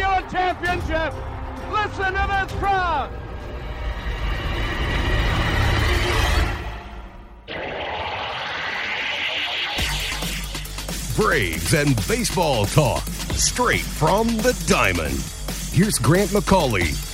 have given championship. Listen to this crowd. Braves and baseball talk straight from the diamond. Here's Grant McAuley.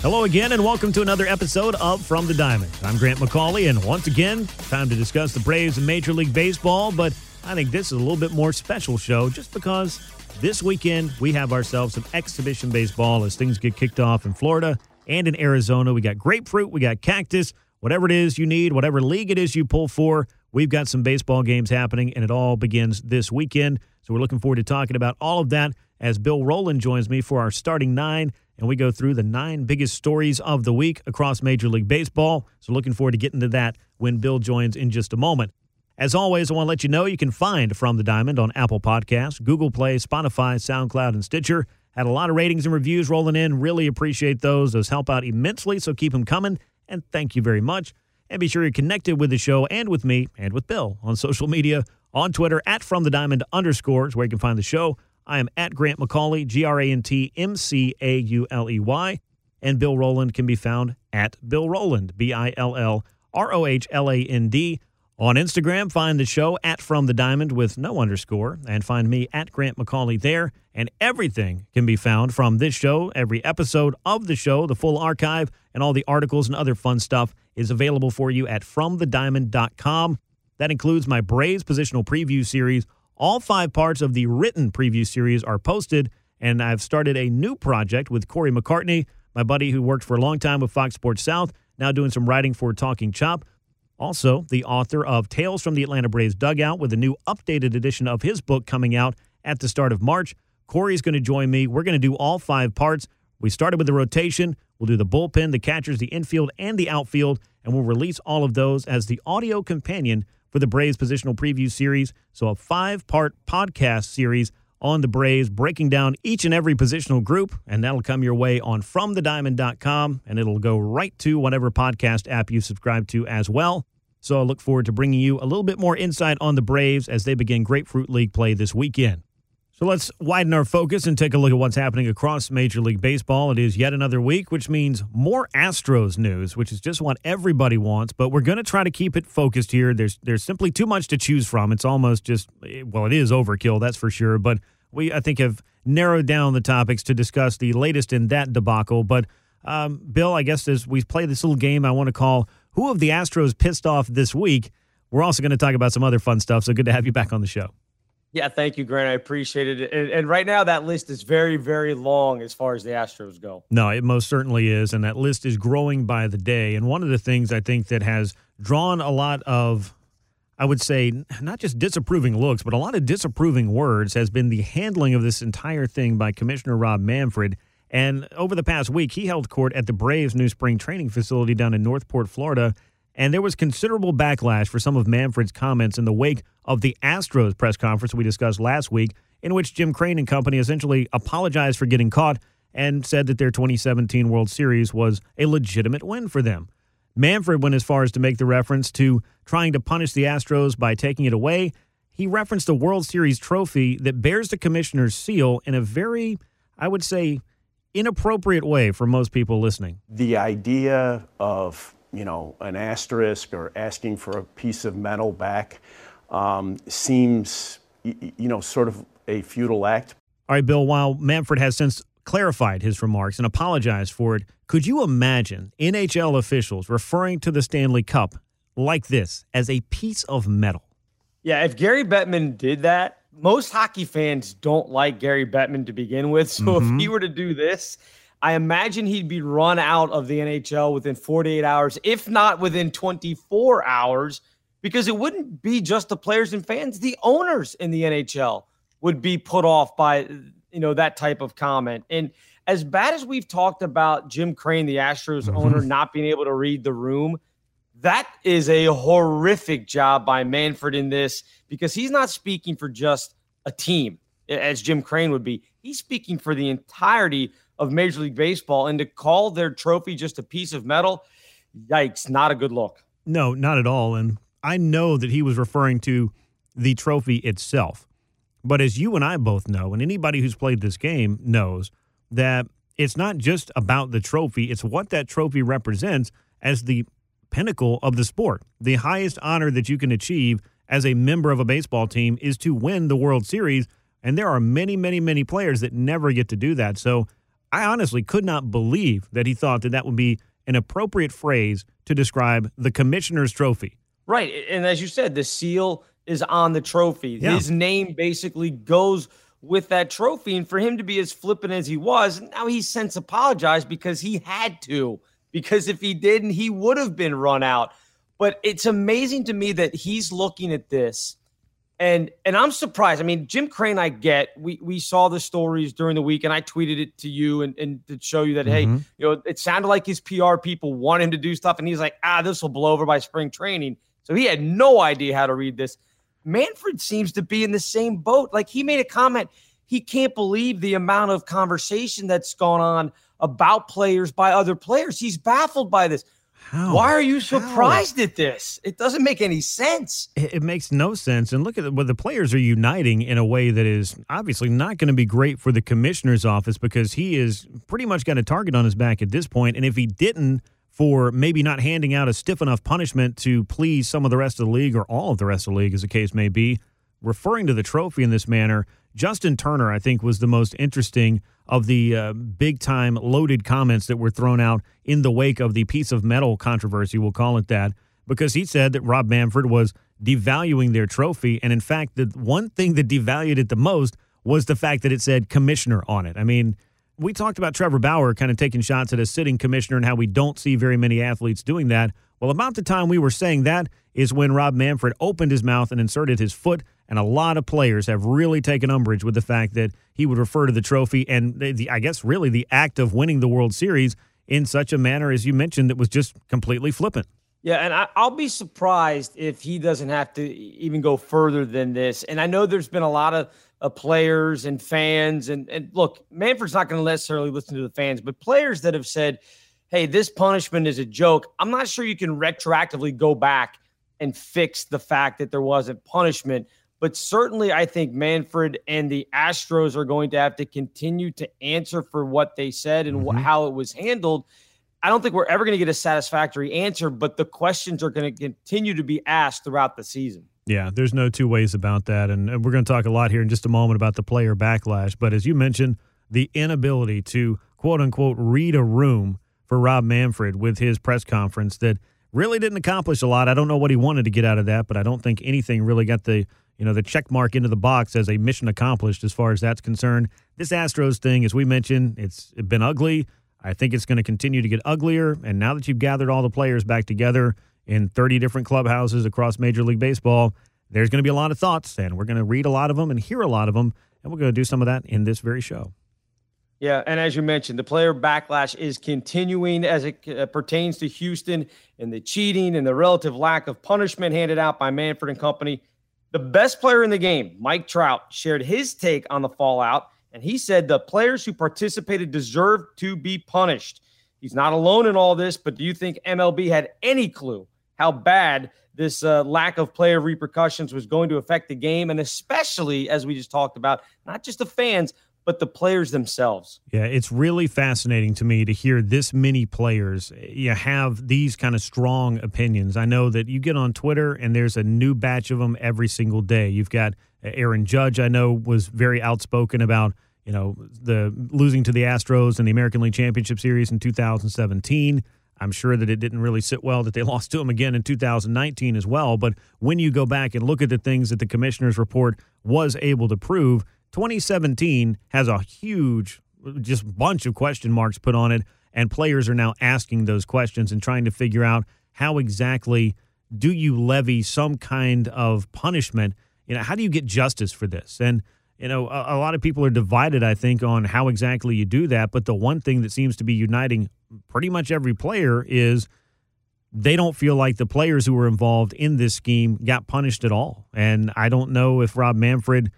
Hello again, and welcome to another episode of From the Diamond. I'm Grant McAuley, and once again, time to discuss the Braves and Major League Baseball. But I think this is a little bit more special show just because this weekend we have ourselves some exhibition baseball as things get kicked off in Florida and in Arizona. We got grapefruit, we got cactus, whatever it is you need, whatever league it is you pull for. We've got some baseball games happening, and it all begins this weekend. So we're looking forward to talking about all of that as Bill Rohland joins me for our starting nine and we go through the nine biggest stories of the week across Major League Baseball. So, looking forward to getting to that when Bill joins in just a moment. As always, I want to let you know you can find From the Diamond on Apple Podcasts, Google Play, Spotify, SoundCloud, and Stitcher. Had a lot of ratings and reviews rolling in. Really appreciate those. Those help out immensely, so keep them coming. And thank you very much. And be sure you're connected with the show and with me and with Bill on social media on Twitter at From the Diamond underscores, where you can find the show I am at Grant McAuley, G R A N T M C A U L E Y. And Bill Rohland can be found at Bill Rohland, B I L L R O H L A N D. On Instagram, find the show at From the Diamond with no underscore, and find me at Grant McAuley there. And everything can be found from this show, every episode of the show, the full archive, and all the articles and other fun stuff is available for you at FromTheDiamond.com. That includes my Braves positional preview series all five parts of the written preview series are posted, and I've started a new project with Cory McCartney, my buddy who worked for a long time with Fox Sports South, now doing some writing for Talking Chop. Also, the author of Tales from the Atlanta Braves Dugout with a new updated edition of his book coming out at the start of March. Cory's going to join me. We're going to do all five parts. We started with the rotation. We'll do the bullpen, the catchers, the infield, and the outfield, and we'll release all of those as the audio companion for the Braves positional preview series. So, a five part podcast series on the Braves, breaking down each and every positional group, and that'll come your way on FromTheDiamond.com, and it'll go right to whatever podcast app you subscribe to as well. So, I look forward to bringing you a little bit more insight on the Braves as they begin Grapefruit League play this weekend. So let's widen our focus and take a look at what's happening across Major League Baseball. It is yet another week, which means more Astros news, which is just what everybody wants. But we're going to try to keep it focused here. There's there's simply too much to choose from. It's almost just eh, well, it is overkill, that's for sure. But we I think have narrowed down the topics to discuss the latest in that debacle. But um, Bill, I guess as we play this little game, I want to call who of the Astros pissed off this week. We're also going to talk about some other fun stuff. So good to have you back on the show. Yeah, thank you, Grant. I appreciate it. And, and, right now, that list is very, very long as far as the Astros go. No, it most certainly is. And that list is growing by the day. And one of the things I think that has drawn a lot of, I would say, not just disapproving looks, but a lot of disapproving words has been the handling of this entire thing by Commissioner Rob Manfred. And over the past week, he held court at the Braves' new spring training facility down in Northport, Florida and there was considerable backlash for some of Manfred's comments in the wake of the Astros press conference we discussed last week, in which Jim Crane and company essentially apologized for getting caught and said that their 2017 World Series was a legitimate win for them. Manfred went as far as to make the reference to trying to punish the Astros by taking it away. He referenced a World Series trophy that bears the commissioner's seal in a very, I would say, inappropriate way for most people listening. The idea of you know, an asterisk or asking for a piece of metal back um, seems, you know, sort of a futile act. All right, Bill, while Manfred has since clarified his remarks and apologized for it, could you imagine NHL officials referring to the Stanley Cup like this as a piece of metal? Yeah, if Gary Bettman did that, most hockey fans don't like Gary Bettman to begin with. So mm-hmm. if he were to do this, I imagine he'd be run out of the NHL within 48 hours, if not within 24 hours, because it wouldn't be just the players and fans, the owners in the NHL would be put off by you know that type of comment. And as bad as we've talked about Jim Crane, the Astros mm-hmm. owner, not being able to read the room, that is a horrific job by Manfred in this because he's not speaking for just a team as Jim Crane would be. He's speaking for the entirety of Major League Baseball. And to call their trophy just a piece of metal, yikes, not a good look. No, not at all. And I know that he was referring to the trophy itself. But as you and I both know, and anybody who's played this game knows, that it's not just about the trophy, it's what that trophy represents as the pinnacle of the sport. The highest honor that you can achieve as a member of a baseball team is to win the World Series. And there are many, many, many players that never get to do that. So I honestly could not believe that he thought that that would be an appropriate phrase to describe the commissioner's trophy. Right. And as you said, the seal is on the trophy. Yeah. His name basically goes with that trophy. And for him to be as flippant as he was, now he's since apologized because he had to. Because if he didn't, he would have been run out. But it's amazing to me that he's looking at this and and I'm surprised. I mean, Jim Crane, I get. We we saw the stories during the week, and I tweeted it to you and, and to show you that mm-hmm. hey, you know, it sounded like his PR people want him to do stuff, and he's like, ah, this will blow over by spring training. So he had no idea how to read this. Manfred seems to be in the same boat. Like he made a comment, he can't believe the amount of conversation that's gone on about players by other players. He's baffled by this. How? Why are you surprised How? at this? It doesn't make any sense. It, it makes no sense. And look at what the players are uniting in a way that is obviously not going to be great for the commissioner's office because he is pretty much got a target on his back at this point. And if he didn't, for maybe not handing out a stiff enough punishment to please some of the rest of the league or all of the rest of the league, as the case may be, referring to the trophy in this manner, Justin Turner, I think, was the most interesting of the uh, big time loaded comments that were thrown out in the wake of the piece of metal controversy, we'll call it that, because he said that Rob Manfred was devaluing their trophy. And in fact, the one thing that devalued it the most was the fact that it said commissioner on it. I mean, we talked about Trevor Bauer kind of taking shots at a sitting commissioner and how we don't see very many athletes doing that. Well, about the time we were saying that is when Rob Manfred opened his mouth and inserted his foot. And a lot of players have really taken umbrage with the fact that he would refer to the trophy and the, the, I guess really the act of winning the World Series in such a manner, as you mentioned, that was just completely flippant. Yeah, and I, will be surprised if he doesn't have to even go further than this. And I know there's been a lot of uh, players and fans, and and look, Manfred's not going to necessarily listen to the fans, but players that have said, "Hey, this punishment is a joke." I'm not sure you can retroactively go back and fix the fact that there wasn't punishment. But certainly, I think Manfred and the Astros are going to have to continue to answer for what they said and mm-hmm. wh- how it was handled. I don't think we're ever going to get a satisfactory answer, but the questions are going to continue to be asked throughout the season. Yeah, there's no two ways about that. And we're going to talk a lot here in just a moment about the player backlash. But as you mentioned, the inability to quote unquote read a room for Rob Manfred with his press conference that really didn't accomplish a lot. I don't know what he wanted to get out of that, but I don't think anything really got the you know the check mark into the box as a mission accomplished as far as that's concerned. This Astros thing, as we mentioned, it's been ugly. I think it's going to continue to get uglier. And now that you've gathered all the players back together in 30 different clubhouses across Major League Baseball, there's going to be a lot of thoughts, and we're going to read a lot of them and hear a lot of them. And we're going to do some of that in this very show. Yeah, and as you mentioned, the player backlash is continuing as it uh, pertains to Houston and the cheating and the relative lack of punishment handed out by Manfred and company. The best player in the game, Mike Trout, shared his take on the fallout, and he said the players who participated deserve to be punished. He's not alone in all this, but do you think MLB had any clue how bad this uh, lack of player repercussions was going to affect the game? And especially, as we just talked about, not just the fans, but the players themselves. Yeah, it's really fascinating to me to hear this many players you have these kind of strong opinions. I know that you get on Twitter and there's a new batch of them every single day. You've got uh, Aaron Judge, I know, was very outspoken about you know the losing to the Astros in the American League Championship Series in 2017. I'm sure that it didn't really sit well that they lost to him again in 2019 as well. But when you go back and look at the things that the commissioner's report was able to prove, 2017 has a huge, just bunch of question marks put on it, and players are now asking those questions and trying to figure out how exactly do you levy some kind of punishment. You know, how do you get justice for this? And you know, a, a, lot of people are divided, I think, on how exactly you do that. But the one thing that seems to be uniting pretty much every player is they don't feel like the players who were involved in this scheme got punished at all. And I don't know if Rob Manfred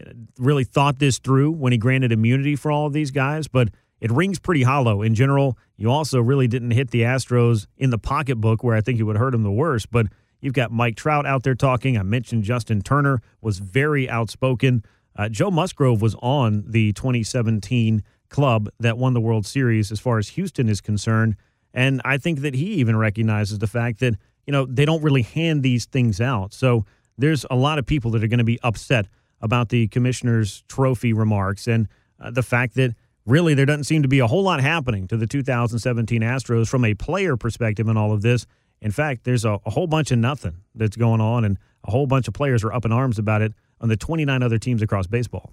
uh, really thought this through when he granted immunity for all of these guys, but it rings pretty hollow. In general, you also really didn't hit the Astros in the pocketbook where I think it would hurt them the worst. But you've got Mike Trout out there talking. I mentioned Justin Turner was very outspoken. Uh, Joe Musgrove was on the 2017 club that won the World Series as far as Houston is concerned. And I think that he even recognizes the fact that, you know, they don't really hand these things out. So there's a lot of people that are going to be upset about the commissioner's trophy remarks and uh, the fact that really there doesn't seem to be a whole lot happening to the 2017 Astros from a player perspective in all of this. In fact, there's a, a whole bunch of nothing that's going on, and a whole bunch of players are up in arms about it on the 29 other teams across baseball.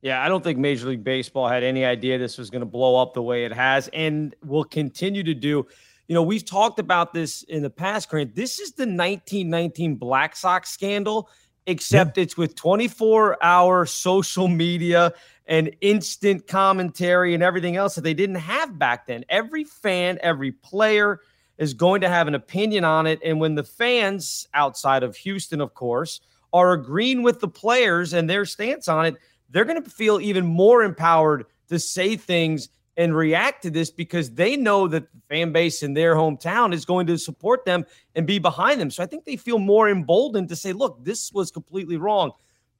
Yeah, I don't think Major League Baseball had any idea this was going to blow up the way it has and will continue to do. You know, we've talked about this in the past, Grant. This is the 1919 Black Sox scandal, except yeah. it's with 24 hour social media and instant commentary and everything else that they didn't have back then. Every fan, every player is going to have an opinion on it. And when the fans outside of Houston, of course, are agreeing with the players and their stance on it, they're going to feel even more empowered to say things and react to this because they know that the fan base in their hometown is going to support them and be behind them. So I think they feel more emboldened to say, look, this was completely wrong.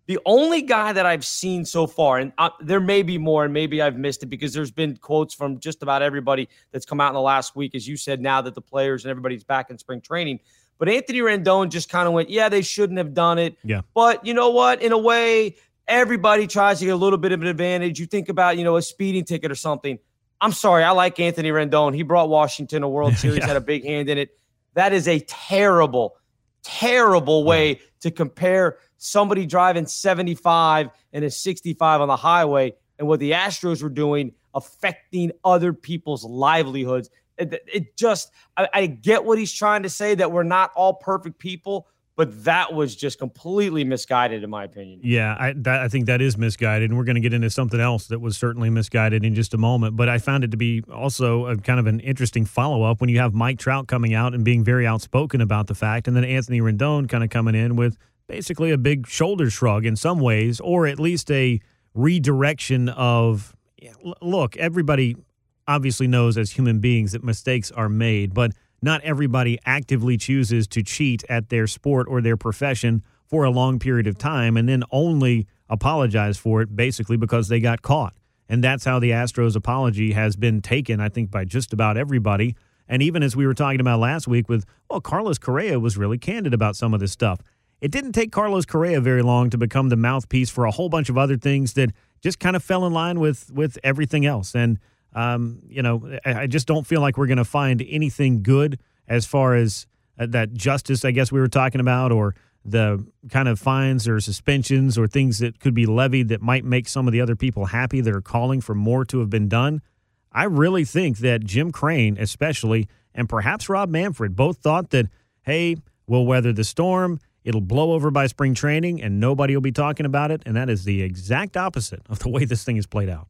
The only guy that I've seen so far, and uh, there may be more, and maybe I've missed it because there's been quotes from just about everybody that's come out in the last week, as you said, now that the players and everybody's back in spring training. But Anthony Rendon just kind of went, yeah, they shouldn't have done it. Yeah. But you know what? In a way, everybody tries to get a little bit of an advantage. You think about, you know, a speeding ticket or something. I'm sorry, I like Anthony Rendon. He brought Washington a World Series, yeah. had a big hand in it. That is a terrible, terrible way yeah. to compare somebody driving 75 and a 65 on the highway and what the Astros were doing affecting other people's livelihoods. It, it just, I, I, get what he's trying to say that we're not all perfect people, but that was just completely misguided, in my opinion. Yeah, I, that, I think that is misguided, and we're going to get into something else that was certainly misguided in just a moment. But I found it to be also a, kind of an interesting follow up when you have Mike Trout coming out and being very outspoken about the fact, and then Anthony Rendon kind of coming in with basically a big shoulder shrug in some ways, or at least a redirection of look, everybody obviously knows as human beings that mistakes are made, but not everybody actively chooses to cheat at their sport or their profession for a long period of time and then only apologize for it basically because they got caught. And that's how the Astros apology has been taken, I think, by just about everybody. And even as we were talking about last week with, well, Carlos Correa was really candid about some of this stuff. It didn't take Carlos Correa very long to become the mouthpiece for a whole bunch of other things that just kind of fell in line with with everything else. And um, you know, I just don't feel like we're going to find anything good as far as uh, that justice, I guess we were talking about, or the kind of fines or suspensions or things that could be levied that might make some of the other people happy that are calling for more to have been done. I really think that Jim Crane, especially, and perhaps Rob Manfred, both thought that, hey, we'll weather the storm. It'll blow over by spring training and nobody will be talking about it. And that is the exact opposite of the way this thing is played out.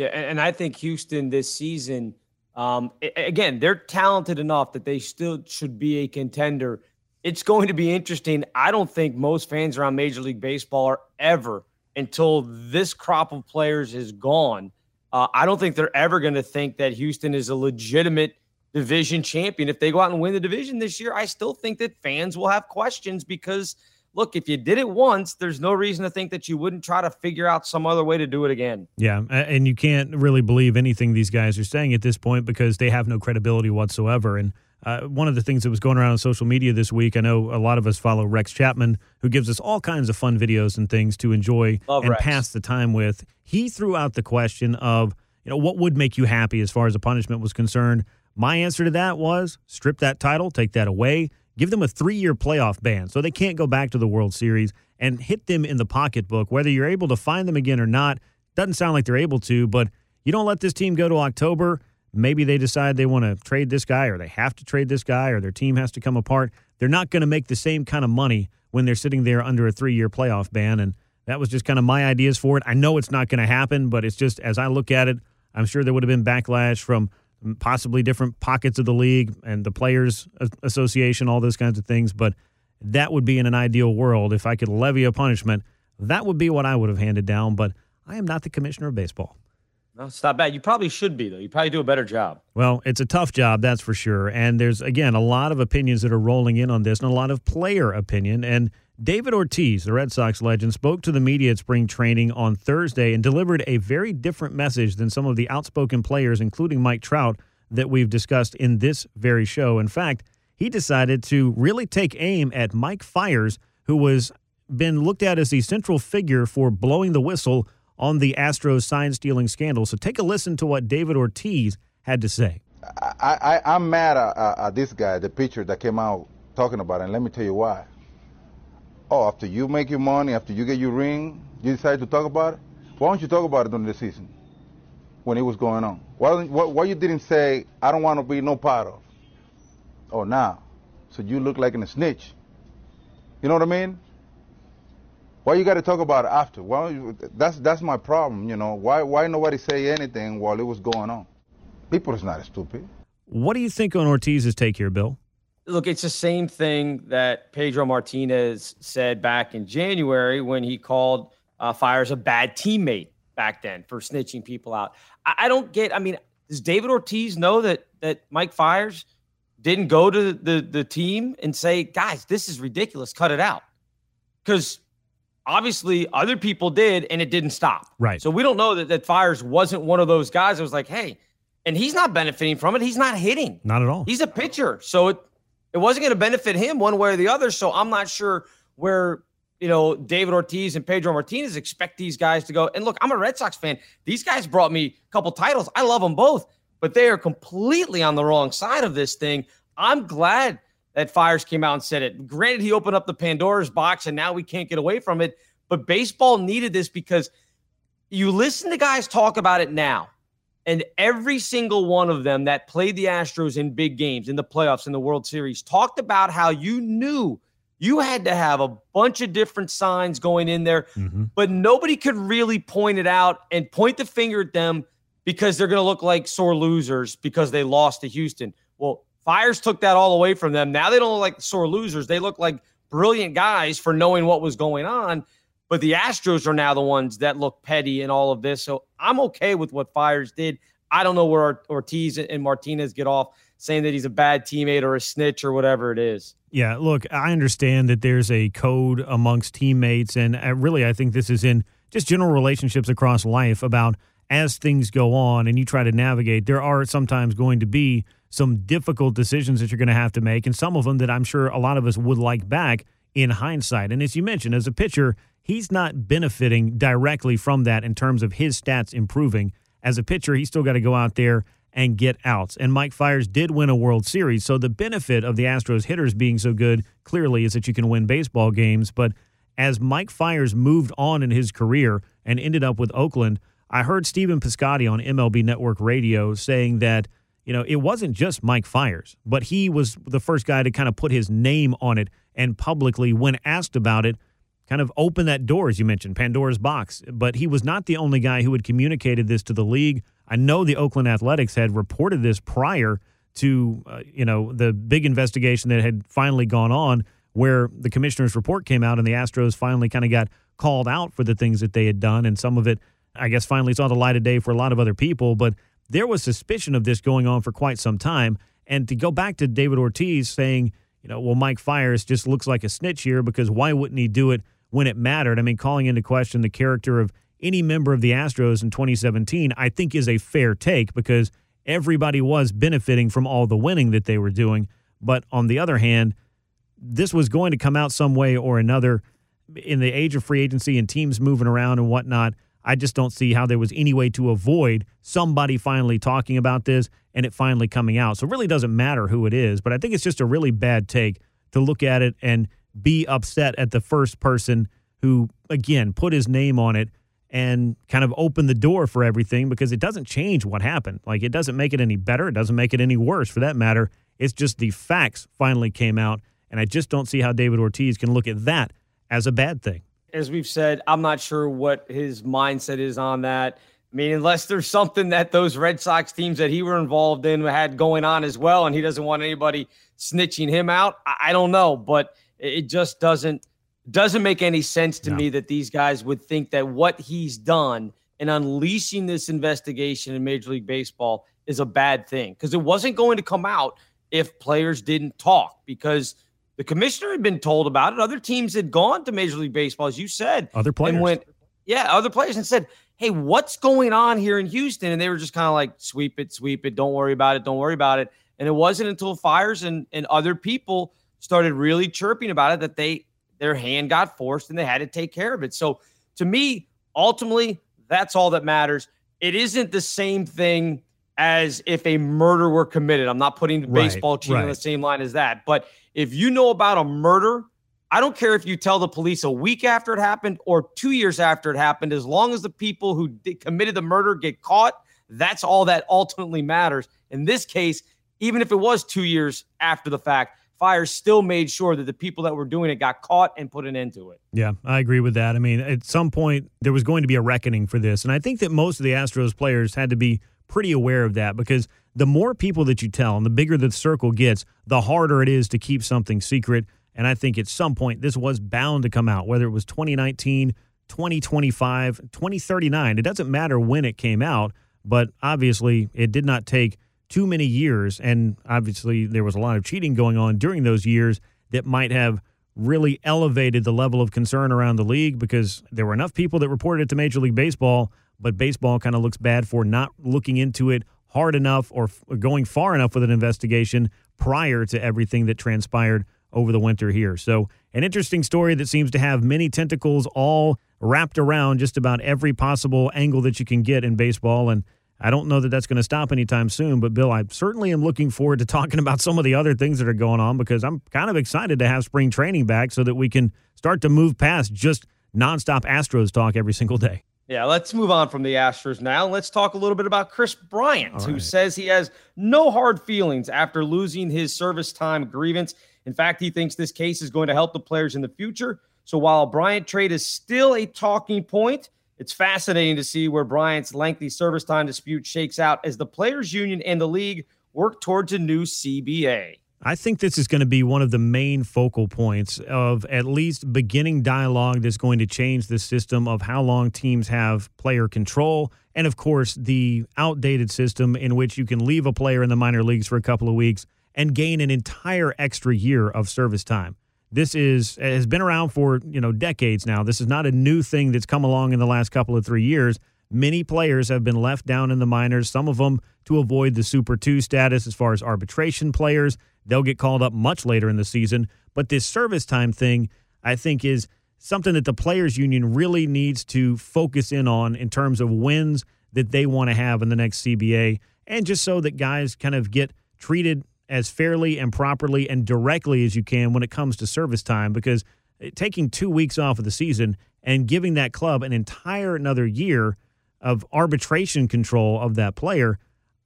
Yeah, and I think Houston this season, um, again, they're talented enough that they still should be a contender. It's going to be interesting. I don't think most fans around Major League Baseball are ever until this crop of players is gone. Uh, I don't think they're ever going to think that Houston is a legitimate division champion. If they go out and win the division this year, I still think that fans will have questions because – look, if you did it once, there's no reason to think that you wouldn't try to figure out some other way to do it again. Yeah, and you can't really believe anything these guys are saying at this point because they have no credibility whatsoever. And uh, one of the things that was going around on social media this week, I know a lot of us follow Rex Chapman, who gives us all kinds of fun videos and things to enjoy Love and Rex. pass the time with. He threw out the question of, you know, what would make you happy as far as a punishment was concerned. My answer to that was strip that title, take that away Give them a three year playoff ban so they can't go back to the World Series and hit them in the pocketbook. Whether you're able to find them again or not, doesn't sound like they're able to, but you don't let this team go to October. Maybe they decide they want to trade this guy or they have to trade this guy or their team has to come apart. They're not going to make the same kind of money when they're sitting there under a three year playoff ban. And that was just kind of my ideas for it. I know it's not going to happen, but it's just as I look at it, I'm sure there would have been backlash from possibly different pockets of the league and the players association, all those kinds of things. But that would be in an ideal world if I could levy a punishment. That would be what I would have handed down. But I am not the commissioner of baseball. No, it's not bad. You probably should be, though. You probably do a better job. Well, it's a tough job, that's for sure. And there's, again, a lot of opinions that are rolling in on this and a lot of player opinion. And David Ortiz, the Red Sox legend, spoke to the media at spring training on Thursday and delivered a very different message than some of the outspoken players, including Mike Trout, that we've discussed in this very show. In fact, he decided to really take aim at Mike Fiers, who was been looked at as the central figure for blowing the whistle on the Astros sign stealing scandal. So take a listen to what David Ortiz had to say. I, am mad at, at, this guy, the pitcher that came out talking about it, and let me tell you why. Oh, after you make your money, after you get your ring, you decide to talk about it? Why don't you talk about it during the season when it was going on? Why, why, why you didn't say, I don't want to be no part of? Oh, now. So you look like a snitch. You know what I mean? Why you got to talk about it after? That's that's my problem. You know why why nobody say anything while it was going on? People is not stupid. What do you think on Ortiz's take here, Bill? Look, it's the same thing that Pedro Martinez said back in January when he called uh, Fiers a bad teammate back then for snitching people out. I, I don't get. I mean, does David Ortiz know that that Mike Fiers didn't go to the the team and say, guys, this is ridiculous, cut it out? Because obviously other people did and it didn't stop. Right. So we don't know that, that Fiers wasn't one of those guys that was like, hey, and he's not benefiting from it. He's not hitting. Not at all. He's a pitcher. So it it wasn't going to benefit him one way or the other. So I'm not sure where you know David Ortiz and Pedro Martinez expect these guys to go. And look, I'm a Red Sox fan. These guys brought me a couple titles. I love them both, but they are completely on the wrong side of this thing. I'm glad that Fiers came out and said it. Granted, he opened up the Pandora's box and now we can't get away from it. But baseball needed this because you listen to guys talk about it now, and every single one of them that played the Astros in big games, in the playoffs, in the World Series, talked about how you knew you had to have a bunch of different signs going in there, mm-hmm. but nobody could really point it out and point the finger at them because they're going to look like sore losers because they lost to Houston. Well, Fiers took that all away from them. Now they don't look like sore losers. They look like brilliant guys for knowing what was going on. But the Astros are now the ones that look petty in all of this. So I'm okay with what Fiers did. I don't know where Ortiz and Martinez get off saying that he's a bad teammate or a snitch or whatever it is. Yeah, look, I understand that there's a code amongst teammates. And I really, I think this is in just general relationships across life about as things go on and you try to navigate, there are sometimes going to be some difficult decisions that you're going to have to make, and some of them that I'm sure a lot of us would like back in hindsight. And as you mentioned, as a pitcher, he's not benefiting directly from that in terms of his stats improving. As a pitcher, he's still got to go out there and get outs. And Mike Fiers did win a World Series. So the benefit of the Astros hitters being so good clearly is that you can win baseball games. But as Mike Fiers moved on in his career and ended up with Oakland, I heard Stephen Piscotty on MLB Network Radio saying that – you know, it wasn't just Mike Fiers, but he was the first guy to kind of put his name on it and publicly, when asked about it, kind of open that door, as you mentioned, Pandora's box. But he was not the only guy who had communicated this to the league. I know the Oakland Athletics had reported this prior to, uh, you know, the big investigation that had finally gone on, where the commissioner's report came out and the Astros finally kind of got called out for the things that they had done. And some of it, I guess, finally saw the light of day for a lot of other people. But there was suspicion of this going on for quite some time. And to go back to David Ortiz saying, you know, well, Mike Fiers just looks like a snitch here because why wouldn't he do it when it mattered? I mean, calling into question the character of any member of the Astros in 2017, I think is a fair take because everybody was benefiting from all the winning that they were doing. But on the other hand, this was going to come out some way or another in the age of free agency and teams moving around and whatnot. I just don't see how there was any way to avoid somebody finally talking about this and it finally coming out. So it really doesn't matter who it is, but I think it's just a really bad take to look at it and be upset at the first person who, again, put his name on it and kind of open the door for everything because it doesn't change what happened. Like it doesn't make it any better. It doesn't make it any worse for that matter. It's just the facts finally came out. And I just don't see how David Ortiz can look at that as a bad thing. As we've said, I'm not sure what his mindset is on that. I mean, unless there's something that those Red Sox teams that he were involved in had going on as well, and he doesn't want anybody snitching him out. I, don't know, but it just doesn't doesn't make any sense to no. me that these guys would think that what he's done in unleashing this investigation in Major League Baseball is a bad thing because it wasn't going to come out if players didn't talk because the commissioner had been told about it. Other teams had gone to Major League Baseball, as you said, other players and went, yeah, other players and said, "Hey, what's going on here in Houston?" And they were just kind of like, "Sweep it, sweep it. Don't worry about it. Don't worry about it." And it wasn't until Fiers and and other people started really chirping about it that they their hand got forced and they had to take care of it. So to me, ultimately, that's all that matters. It isn't the same thing as if a murder were committed. I'm not putting the right, baseball team right. on the same line as that. But if you know about a murder, I don't care if you tell the police a week after it happened or two years after it happened, as long as the people who committed the murder get caught, that's all that ultimately matters. In this case, even if it was two years after the fact, Fiers still made sure that the people that were doing it got caught and put an end to it. Yeah, I agree with that. I mean, at some point, there was going to be a reckoning for this. And I think that most of the Astros players had to be pretty aware of that because the more people that you tell and the bigger the circle gets, the harder it is to keep something secret. And I think at some point, this was bound to come out, whether it was 2019, 2025, 2039. It doesn't matter when it came out, but obviously, it did not take too many years. And obviously, there was a lot of cheating going on during those years that might have really elevated the level of concern around the league because there were enough people that reported it to Major League Baseball, but baseball kind of looks bad for not looking into it hard enough or going far enough with an investigation prior to everything that transpired over the winter here. So, an interesting story that seems to have many tentacles all wrapped around just about every possible angle that you can get in baseball. And I don't know that that's going to stop anytime soon, but Bill, I certainly am looking forward to talking about some of the other things that are going on because I'm kind of excited to have spring training back so that we can start to move past just nonstop Astros talk every single day. Yeah, let's move on from the Astros now. Let's talk a little bit about Kris Bryant, who says he has no hard feelings after losing his service time grievance. In fact, he thinks this case is going to help the players in the future. So while Bryant trade is still a talking point, it's fascinating to see where Bryant's lengthy service time dispute shakes out as the players' union and the league work towards a new CBA. I think this is going to be one of the main focal points of at least beginning dialogue that's going to change the system of how long teams have player control. And of course, the outdated system in which you can leave a player in the minor leagues for a couple of weeks and gain an entire extra year of service time. This is has been around for, you know, decades now. This is not a new thing that's come along in the last couple of 3 years. Many players have been left down in the minors, some of them to avoid the Super 2 status as far as arbitration players. They'll get called up much later in the season, but this service time thing I think is something that the players union really needs to focus in on in terms of wins that they want to have in the next CBA and just so that guys kind of get treated as fairly and properly and directly as you can when it comes to service time because eh, taking two weeks off of the season and giving that club an entire another year of arbitration control of that player.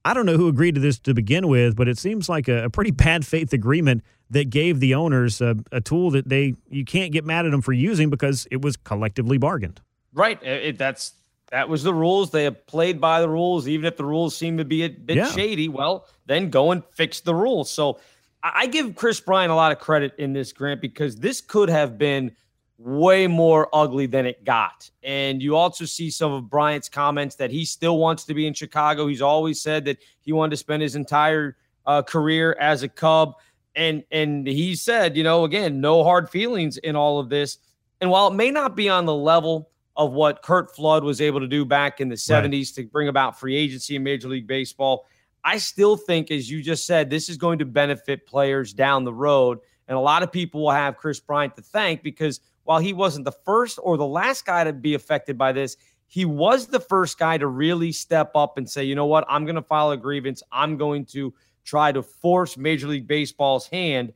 I don't know who agreed to this to begin with, but it seems like a, a pretty bad faith agreement that gave the owners a, a, tool that they you can't get mad at them for using because it was collectively bargained. Right. Uh, it, that's that was the rules. They have played by the rules, even if the rules seem to be a bit yeah. shady. Well, then go and fix the rules. So I give Kris Bryant a lot of credit in this, Grant, because this could have been way more ugly than it got. And you also see some of Bryant's comments that he still wants to be in Chicago. He's always said that he wanted to spend his entire uh, career as a Cub. And and he said, you know, again, no hard feelings in all of this. And while it may not be on the level of what Curt Flood was able to do back in the 70s right. to bring about free agency in Major League Baseball. I still think, as you just said, this is going to benefit players down the road. And a lot of people will have Chris Bryant to thank because while he wasn't the first or the last guy to be affected by this, he was the first guy to really step up and say, you know what, I'm going to file a grievance. I'm going to try to force Major League Baseball's hand.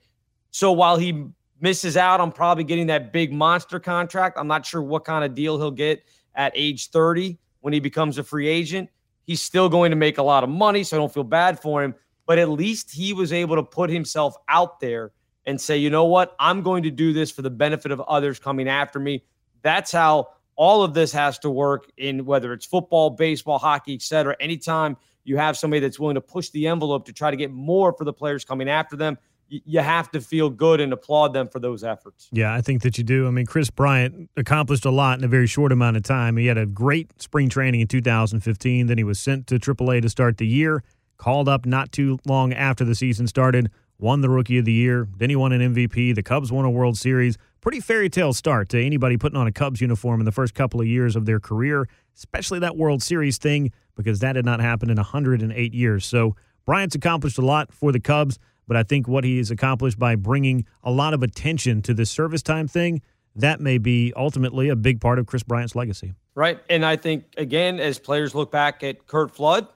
So while he misses out on probably getting that big monster contract. I'm not sure what kind of deal he'll get at age 30 when he becomes a free agent. He's still going to make a lot of money, so I don't feel bad for him. But at least he was able to put himself out there and say, you know what? I'm going to do this for the benefit of others coming after me. That's how all of this has to work in whether it's football, baseball, hockey, etc. Anytime you have somebody that's willing to push the envelope to try to get more for the players coming after them, you have to feel good and applaud them for those efforts. Yeah, I think that you do. I mean, Kris Bryant accomplished a lot in a very short amount of time. He had a great spring training in 2015. Then he was sent to AAA to start the year, called up not too long after the season started, won the Rookie of the Year. Then he won an MVP. The Cubs won a World Series. Pretty fairy tale start to anybody putting on a Cubs uniform in the first couple of years of their career, especially that World Series thing, because that had not happened in 108 years. So Bryant's accomplished a lot for the Cubs. But I think what he has accomplished by bringing a lot of attention to this service time thing, that may be ultimately a big part of Kris Bryant's legacy. Right. And I think, again, as players look back at Curt Flood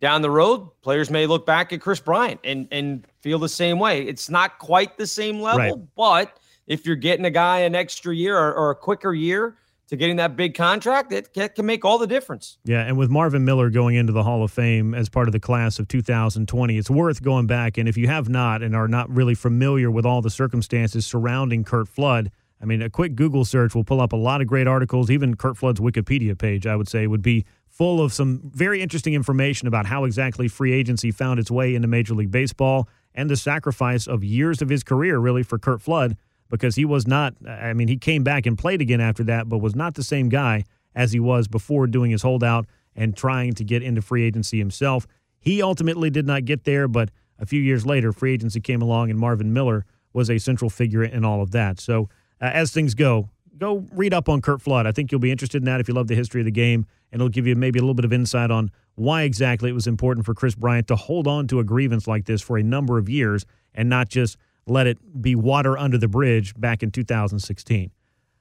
down the road, players may look back at Kris Bryant and, and feel the same way. It's not quite the same level, right. but if you're getting a guy an extra year or, or a quicker year, to getting that big contract, it can make all the difference. Yeah, and with Marvin Miller going into the Hall of Fame as part of the class of 2020, it's worth going back. And if you have not and are not really familiar with all the circumstances surrounding Curt Flood, I mean, a quick Google search will pull up a lot of great articles. Even Curt Flood's Wikipedia page, I would say, would be full of some very interesting information about how exactly free agency found its way into Major League Baseball and the sacrifice of years of his career, really, for Curt Flood because he was not, I mean, he came back and played again after that, but was not the same guy as he was before doing his holdout and trying to get into free agency himself. He ultimately did not get there, but a few years later, free agency came along and Marvin Miller was a central figure in all of that. So, uh, as things go, go read up on Curt Flood. I think you'll be interested in that if you love the history of the game, and it'll give you maybe a little bit of insight on why exactly it was important for Kris Bryant to hold on to a grievance like this for a number of years and not just let it be water under the bridge back in 2016.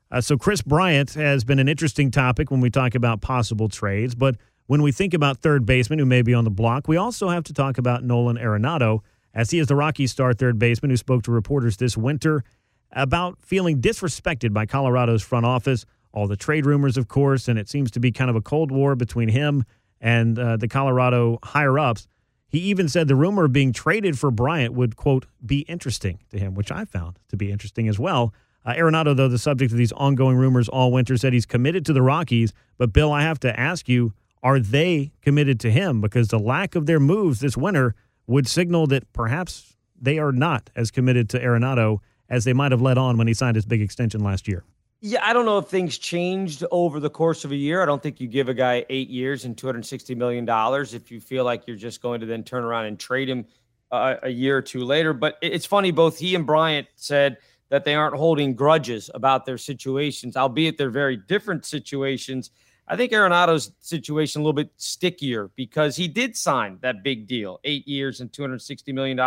Uh, so, Kris Bryant has been an interesting topic when we talk about possible trades. But when we think about third baseman who may be on the block, we also have to talk about Nolan Arenado, as he is the Rockies star third baseman who spoke to reporters this winter about feeling disrespected by Colorado's front office. All the trade rumors, of course, and it seems to be kind of a cold war between him and uh, the Colorado higher ups. He even said the rumor of being traded for Bryant would, quote, be interesting to him, which I found to be interesting as well. Uh, Arenado, though, the subject of these ongoing rumors all winter, said he's committed to the Rockies. But, Bill, I have to ask you, are they committed to him? Because the lack of their moves this winter would signal that perhaps they are not as committed to Arenado as they might have let on when he signed his big extension last year. Yeah, I don't know if things changed over the course of a year. I don't think you give a guy eight years and $260 million if you feel like you're just going to then turn around and trade him uh, a year or two later. But it's funny, both he and Bryant said that they aren't holding grudges about their situations, albeit they're very different situations. I think Arenado's situation a little bit stickier because he did sign that big deal, eight years and $260 million,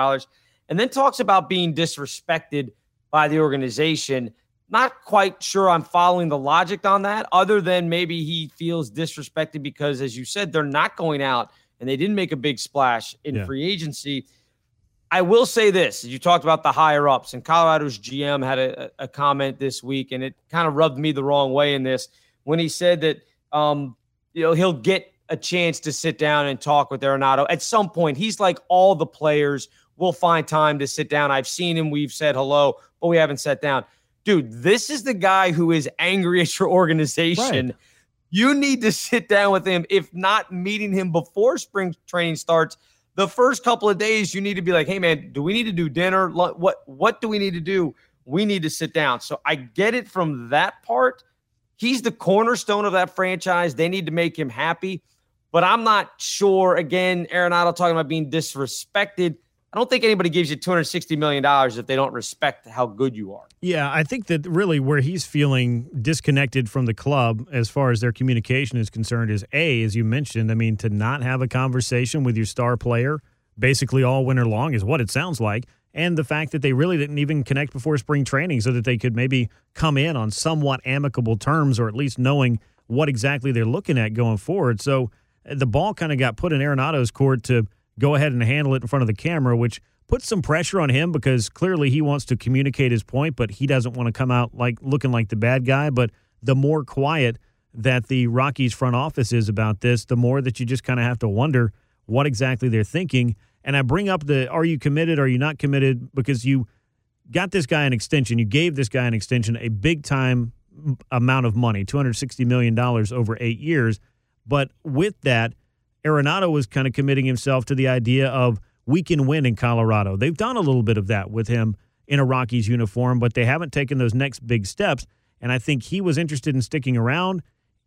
and then talks about being disrespected by the organization not quite sure I'm following the logic on that, other than maybe he feels disrespected because, as you said, they're not going out and they didn't make a big splash in yeah. free agency. I will say this: you talked about the higher ups, and Colorado's GM had a, a comment this week, and it kind of rubbed me the wrong way in this when he said that um, you know he'll get a chance to sit down and talk with Arenado at some point. He's like all the players will find time to sit down. I've seen him. We've said hello, but we haven't sat down dude, this is the guy who is angry at your organization. Right. You need to sit down with him. If not meeting him before spring training starts, the first couple of days, you need to be like, hey, man, do we need to do dinner? What what do we need to do? We need to sit down. So I get it from that part. He's the cornerstone of that franchise. They need to make him happy. But I'm not sure. Again, Arenado talking about being disrespected. I don't think anybody gives you $260 million if they don't respect how good you are. Yeah, I think that really where he's feeling disconnected from the club as far as their communication is concerned is A, as you mentioned, I mean, to not have a conversation with your star player basically all winter long is what it sounds like. And the fact that they really didn't even connect before spring training so that they could maybe come in on somewhat amicable terms or at least knowing what exactly they're looking at going forward. So uh, the ball kind of got put in Arenado's court to – go ahead and handle it in front of the camera, which puts some pressure on him because clearly he wants to communicate his point, but he doesn't want to come out like looking like the bad guy. But the more quiet that the Rockies front office is about this, the more that you just kind of have to wonder what exactly they're thinking. And I bring up the are you committed, are you not committed? Because you got this guy an extension, you gave this guy an extension, a big time amount of money, $260 million over eight years. But with that, Arenado was kind of committing himself to the idea of we can win in Colorado. They've done a little bit of that with him in a Rockies uniform, but they haven't taken those next big steps. And I think he was interested in sticking around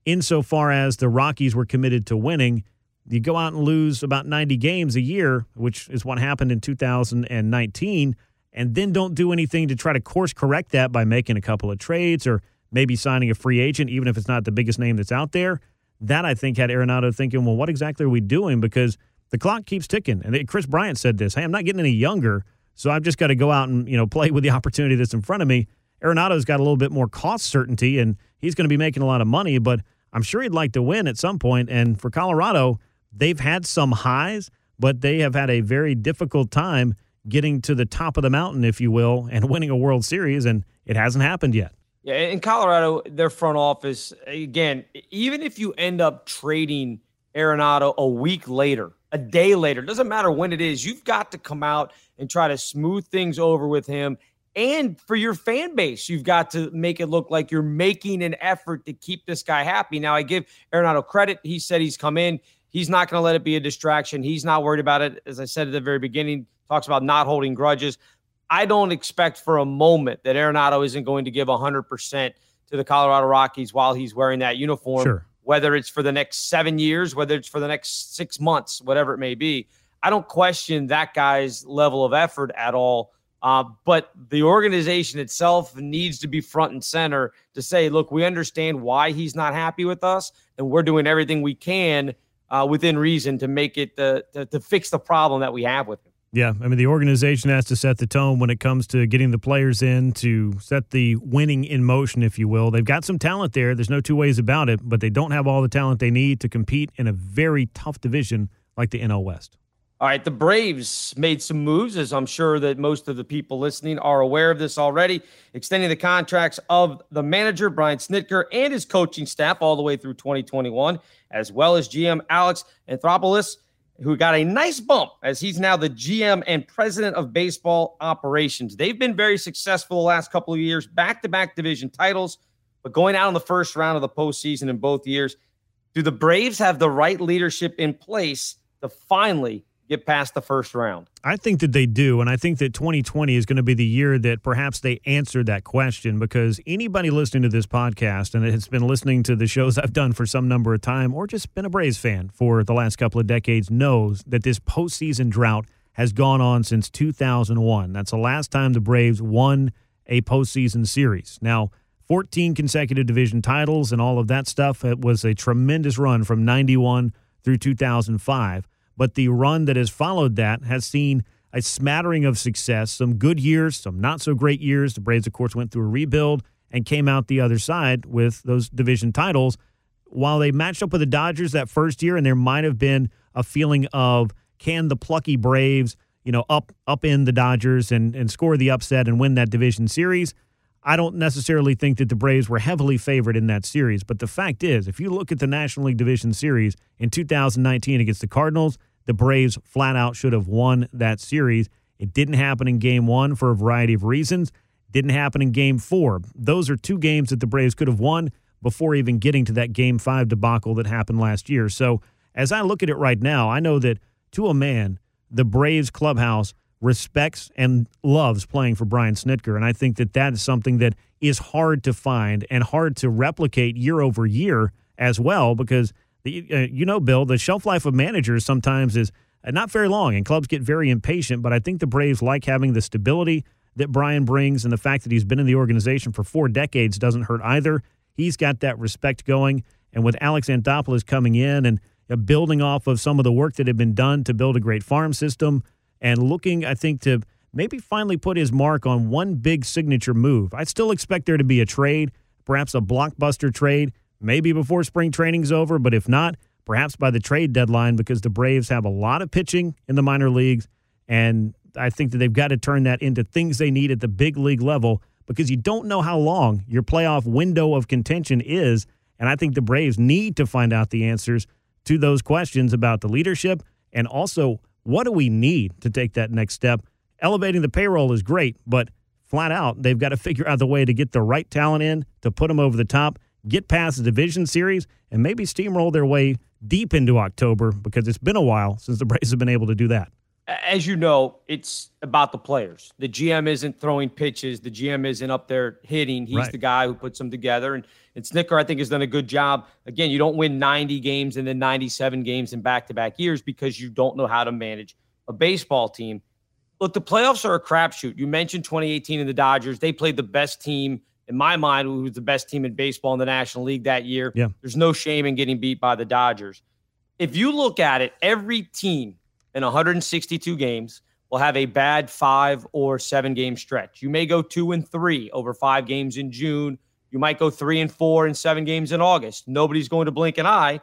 insofar as the Rockies were committed to winning. You go out and lose about 90 games a year, which is what happened in 2019, and then don't do anything to try to course correct that by making a couple of trades or maybe signing a free agent, even if it's not the biggest name that's out there. That I think had Arenado thinking, well, what exactly are we doing? Because the clock keeps ticking. And Kris Bryant said this, hey, I'm not getting any younger, so I've just got to go out and, you know, play with the opportunity that's in front of me. Arenado's got a little bit more cost certainty and he's going to be making a lot of money, but I'm sure he'd like to win at some point. And for Colorado, they've had some highs, but they have had a very difficult time getting to the top of the mountain, if you will, and winning a World Series, and it hasn't happened yet. Yeah, in Colorado, their front office, again, even if you end up trading Arenado a week later, a day later, doesn't matter when it is, you've got to come out and try to smooth things over with him. And for your fan base, you've got to make it look like you're making an effort to keep this guy happy. Now, I give Arenado credit. He said he's come in. He's not going to let it be a distraction. He's not worried about it. As I said at the very beginning, talks about not holding grudges. I don't expect for a moment that Arenado isn't going to give 100% to the Colorado Rockies while he's wearing that uniform, sure. whether it's for the next seven years, whether it's for the next six months, whatever it may be. I don't question that guy's level of effort at all. Uh, but the organization itself needs to be front and center to say, look, we understand why he's not happy with us, and we're doing everything we can uh, within reason to make it the, to, to fix the problem that we have with him. Yeah, I mean the organization has to set the tone when it comes to getting the players in to set the winning in motion, if you will. They've got some talent there. There's no two ways about it, but they don't have all the talent they need to compete in a very tough division like the NL West. All right, the Braves made some moves, as I'm sure that most of the people listening are aware of this already, extending the contracts of the manager, Brian Snitker, and his coaching staff all the way through 2021, as well as GM Alex Anthopoulos who got a nice bump as he's now the GM and president of baseball operations. They've been very successful the last couple of years, back to back division titles, but going out in the first round of the postseason in both years. Do the Braves have the right leadership in place to finally get past the first round? I think that they do. And I think that 2020 is going to be the year that perhaps they answer that question because anybody listening to this podcast and has been listening to the shows I've done for some number of time or just been a Braves fan for the last couple of decades knows that this postseason drought has gone on since 2001. That's the last time the Braves won a postseason series. Now, 14 consecutive division titles and all of that stuff. It was a tremendous run from 91 through 2005 but the run that has followed that has seen a smattering of success, some good years, some not so great years. The Braves, of course, went through a rebuild and came out the other side with those division titles. While they matched up with the Dodgers that first year, and there might have been a feeling of can the plucky Braves, you know, up up in the Dodgers and and score the upset and win that division series. I don't necessarily think that the Braves were heavily favored in that series, but the fact is, if you look at the National League Division Series in 2019 against the Cardinals, the Braves flat out should have won that series. It didn't happen in game one for a variety of reasons. Didn't happen in game four. Those are two games that the Braves could have won before even getting to that game five debacle that happened last year. So as I look at it right now, I know that to a man, the Braves clubhouse respects and loves playing for Brian Snitker. And I think that that is something that is hard to find and hard to replicate year over year as well, because the, uh, you know, Bill, the shelf life of managers sometimes is uh, not very long, and clubs get very impatient. But I think the Braves like having the stability that Brian brings, and the fact that he's been in the organization for four decades doesn't hurt either. He's got that respect going, and with Alex Anthopoulos coming in and uh, building off of some of the work that had been done to build a great farm system and looking, I think, to maybe finally put his mark on one big signature move. I still expect there to be a trade, perhaps a blockbuster trade, maybe before spring training's over, but if not, perhaps by the trade deadline because the Braves have a lot of pitching in the minor leagues. And I think that they've got to turn that into things they need at the big league level because you don't know how long your playoff window of contention is. And I think the Braves need to find out the answers to those questions about the leadership and also what do we need to take that next step? Elevating the payroll is great, but flat out, they've got to figure out the way to get the right talent in to put them over the top, get past the division series, and maybe steamroll their way deep into October because it's been a while since the Braves have been able to do that. As you know, it's about the players. The GM isn't throwing pitches. The GM isn't up there hitting. He's Right. the guy who puts them together. And, and Snitker, I think, has done a good job. Again, you don't win 90 games and then 97 games in back to back years because you don't know how to manage a baseball team. Look, the playoffs are a crapshoot. You mentioned 2018 and the Dodgers. They played the best team, in my mind, who was the best team in baseball in the National League that year. Yeah. There's no shame in getting beat by the Dodgers. If you look at it, every team in 162 games will have a bad five or seven game stretch. You may go two and three over five games in June. You might go three and four in seven games in August. Nobody's going to blink an eye.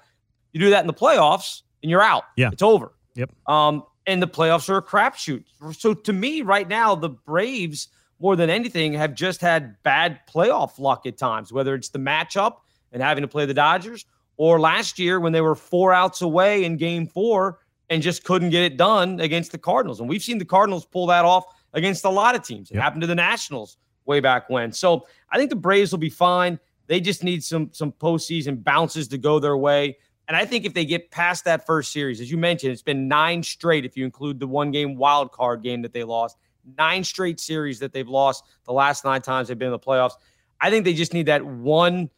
You do that in the playoffs, and you're out. Yeah. It's over. Yep. Um, and the playoffs are a crapshoot. So to me, right now, the Braves, more than anything, have just had bad playoff luck at times, whether it's the matchup and having to play the Dodgers, or last year when they were four outs away in game four and just couldn't get it done against the Cardinals. And we've seen the Cardinals pull that off against a lot of teams. It Yep. happened to the Nationals way back when. So I think the Braves will be fine. They just need some some postseason bounces to go their way. And I think if they get past that first series, as you mentioned, it's been nine straight if you include the one game wild card game that they lost, nine straight series that they've lost the last nine times they've been in the playoffs. I think they just need that one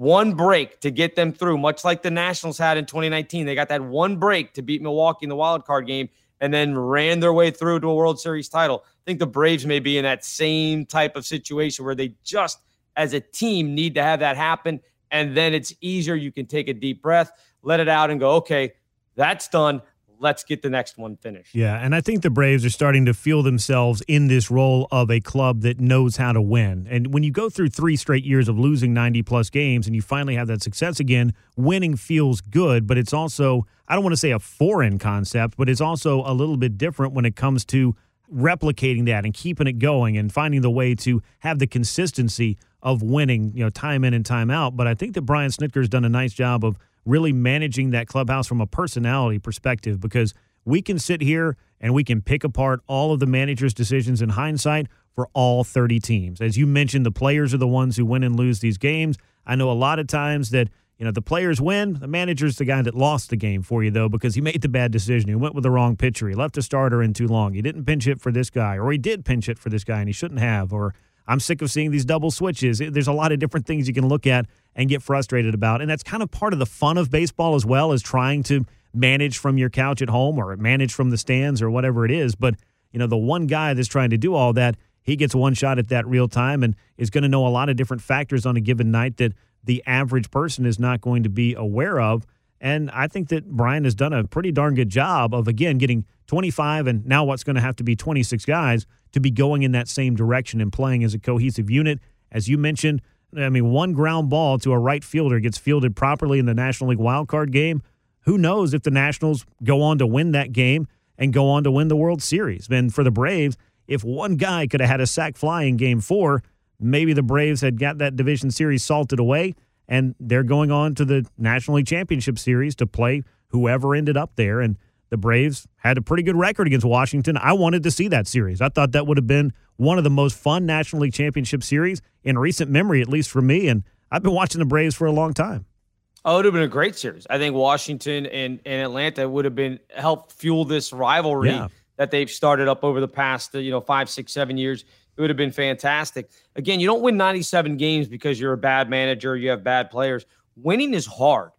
one break to get them through, much like the Nationals had in 2019. They got that one break to beat Milwaukee in the wild card game and then ran their way through to a World Series title. I think the Braves may be in that same type of situation where they just, as a team, need to have that happen. And then it's easier. You can take a deep breath, let it out, and go, okay, that's done. Let's get the next one finished. Yeah, and I think the Braves are starting to feel themselves in this role of a club that knows how to win. And when you go through three straight years of losing 90 plus games and you finally have that success again, winning feels good, but it's also, I don't want to say a foreign concept, but it's also a little bit different when it comes to replicating that and keeping it going and finding the way to have the consistency of winning, you know, time in and time out. But I think that Brian Snitker's done a nice job of really managing that clubhouse from a personality perspective because we can sit here and we can pick apart all of the manager's decisions in hindsight for all 30 teams. As you mentioned, the players are the ones who win and lose these games. I know a lot of times that you know the players win. The manager's the guy that lost the game for you though because he made the bad decision. He went with the wrong pitcher. He left a starter in too long. He didn't pinch hit for this guy, or he did pinch hit for this guy and he shouldn't have. Or I'm sick of seeing these double switches. There's a lot of different things you can look at and get frustrated about, and that's kind of part of the fun of baseball as well as trying to manage from your couch at home or manage from the stands or whatever it is. But you know the one guy that's trying to do all that he gets one shot at that real time and is going to know a lot of different factors on a given night that the average person is not going to be aware of. And I think that Brian has done a pretty darn good job of, again, getting 25 and now what's going to have to be 26 guys to be going in that same direction and playing as a cohesive unit. As you mentioned, I mean, one ground ball to a right fielder gets fielded properly in the National League wildcard game. Who knows if the Nationals go on to win that game and go on to win the World Series? And for the Braves, if one guy could have had a sac fly in game four, maybe the Braves had got that division series salted away and they're going on to the National League Championship Series to play whoever ended up there. And the Braves had a pretty good record against Washington. I wanted to see that series. I thought that would have been one of the most fun National League Championship Series in recent memory, at least for me. And I've been watching the Braves for a long time. Oh, it would have been a great series. I think Washington and, and Atlanta would have been helped fuel this rivalry Yeah. that they've started up over the past, you know, five, six, seven years. It would have been fantastic. Again, you don't win 97 games because you're a bad manager, you have bad players. Winning is hard.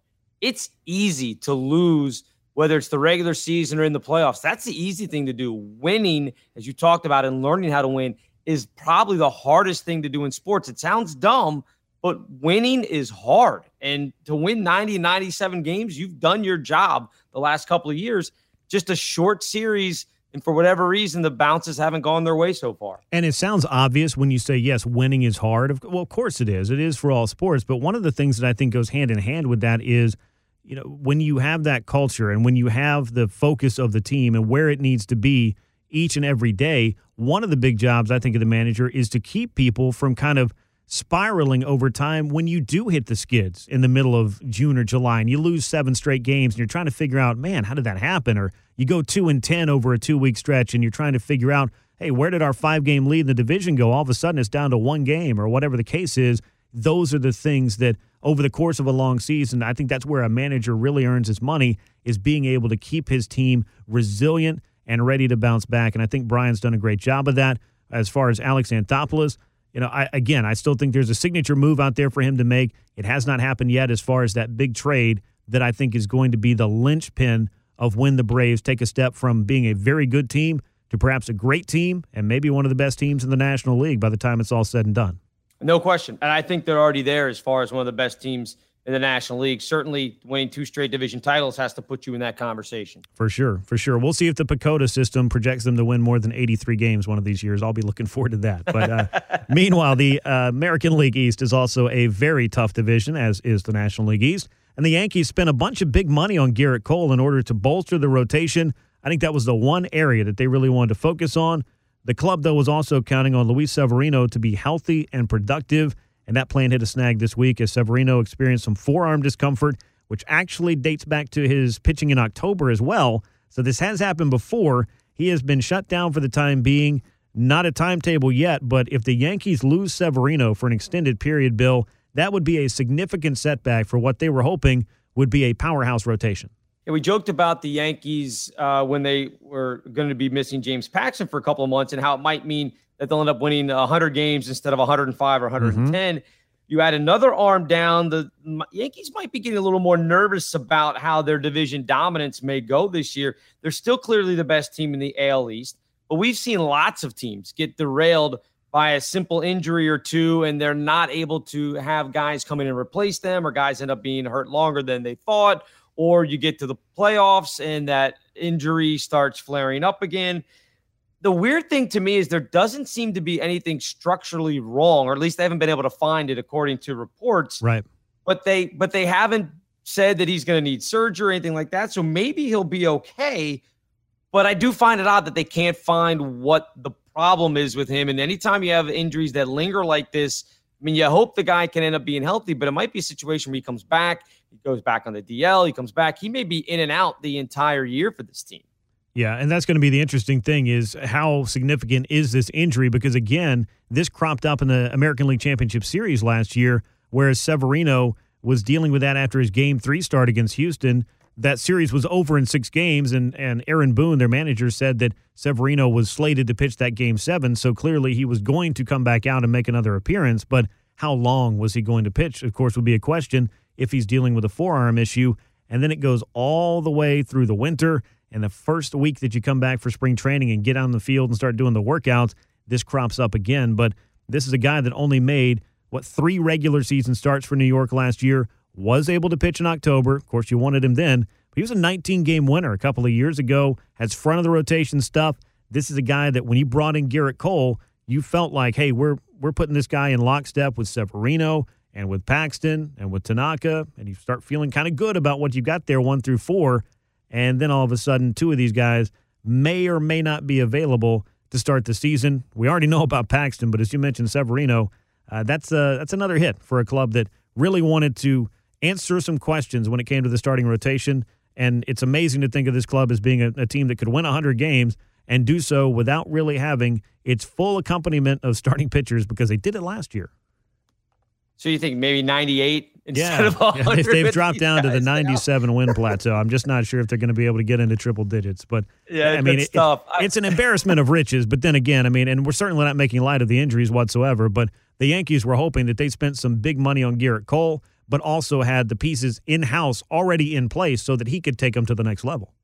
It's easy to lose, whether it's the regular season or in the playoffs. That's the easy thing to do. Winning, as you talked about, and learning how to win is probably the hardest thing to do in sports. It sounds dumb, but winning is hard. And to win 90, 97 games, you've done your job the last couple of years. Just a short series. And for whatever reason, the bounces haven't gone their way so far. And it sounds obvious when you say, yes, winning is hard. Well, of course it is. It is for all sports. But one of the things that I think goes hand in hand with that is, you know, when you have that culture and when you have the focus of the team and where it needs to be each and every day, one of the big jobs I think of the manager is to keep people from kind of spiraling over time when you do hit the skids in the middle of June or July and you lose seven straight games and you're trying to figure out, man, how did that happen? Or you go two and 10 over a two week stretch and you're trying to figure out, hey, where did our five game lead in the division go? All of a sudden it's down to one game or whatever the case is. Those are the things that over the course of a long season, I think that's where a manager really earns his money is being able to keep his team resilient and ready to bounce back. And I think Brian's done a great job of that. As far as Alex Anthopoulos, you know, I, again, I still think there's a signature move out there for him to make. It has not happened yet as far as that big trade that I think is going to be the linchpin of when the Braves take a step from being a very good team to perhaps a great team and maybe one of the best teams in the National League by the time it's all said and done. No question. And I think they're already there as far as one of the best teams in the National League. Certainly, winning two straight division titles has to put you in that conversation. For sure. For sure. We'll see if the PECOTA system projects them to win more than 83 games one of these years. I'll be looking forward to that. But uh, meanwhile, the uh, American League East is also a very tough division, as is the National League East. And the Yankees spent a bunch of big money on Gerrit Cole in order to bolster the rotation. I think that was the one area that they really wanted to focus on. The club, though, was also counting on Luis Severino to be healthy and productive, and that plan hit a snag this week as Severino experienced some forearm discomfort, which actually dates back to his pitching in October as well. So this has happened before. He has been shut down for the time being. Not a timetable yet, but if the Yankees lose Severino for an extended period, Bill, that would be a significant setback for what they were hoping would be a powerhouse rotation. Yeah, we joked about the Yankees uh, when they were going to be missing James Paxton for a couple of months and how it might mean that they'll end up winning 100 games instead of 105 or 110. Mm-hmm. You add another arm down, the Yankees might be getting a little more nervous about how their division dominance may go this year. They're still clearly the best team in the AL East, but we've seen lots of teams get derailed by a simple injury or two, and they're not able to have guys come in and replace them, or guys end up being hurt longer than they thought, or you get to the playoffs and that injury starts flaring up again. The weird thing to me is there doesn't seem to be anything structurally wrong, or at least they haven't been able to find it according to reports. Right. But they but they haven't said that he's going to need surgery or anything like that. So maybe he'll be okay. But I do find it odd that they can't find what the problem is with him. And anytime you have injuries that linger like this, I mean, you hope the guy can end up being healthy, but it might be a situation where he comes back, he goes back on the DL, he comes back. He may be in and out the entire year for this team. Yeah, and that's going to be the interesting thing is how significant is this injury? Because again, this cropped up in the American League Championship Series last year, whereas Severino was dealing with that after his game three start against Houston that series was over in six games, and, and Aaron Boone, their manager, said that Severino was slated to pitch that game seven. So clearly he was going to come back out and make another appearance. But how long was he going to pitch? Of course, would be a question if he's dealing with a forearm issue. And then it goes all the way through the winter. And the first week that you come back for spring training and get on the field and start doing the workouts, this crops up again. But this is a guy that only made, what, three regular season starts for New York last year was able to pitch in October. Of course, you wanted him then. But he was a 19 game winner a couple of years ago, has front of the rotation stuff. This is a guy that when you brought in Gerrit Cole, you felt like, hey, we're we're putting this guy in lockstep with Severino and with Paxton and with Tanaka, and you start feeling kind of good about what you got there one through four. And then all of a sudden, two of these guys may or may not be available to start the season. We already know about Paxton, but as you mentioned, Severino, uh, that's uh, that's another hit for a club that really wanted to answer some questions when it came to the starting rotation. And it's amazing to think of this club as being a, a team that could win 100 games and do so without really having its full accompaniment of starting pitchers because they did it last year. So you think maybe 98 instead yeah. of 100? Yeah, they've dropped down to the 97 now. win plateau. I'm just not sure if they're going to be able to get into triple digits. But yeah, I mean, it, it, it's an embarrassment of riches. But then again, I mean, and we're certainly not making light of the injuries whatsoever. But the Yankees were hoping that they spent some big money on Gerrit Cole but also had the pieces in house already in place so that he could take them to the next level.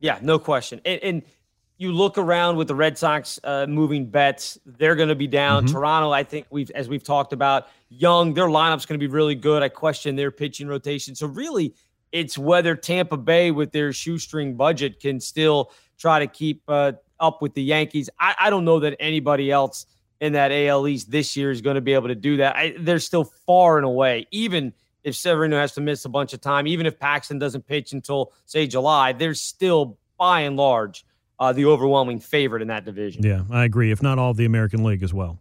Yeah, no question. And, and you look around with the Red Sox uh, moving Betts, they're going to be down. Mm-hmm. Toronto, I think we've as we've talked about, young, their lineup's going to be really good. I question their pitching rotation. So really, it's whether Tampa Bay with their shoestring budget can still try to keep uh, up with the Yankees. I, I don't know that anybody else in that AL East this year is going to be able to do that. I, they're still far and away. Even if Severino has to miss a bunch of time, even if Paxton doesn't pitch until say July, they're still by and large uh, the overwhelming favorite in that division. Yeah, I agree. If not all of the American League as well.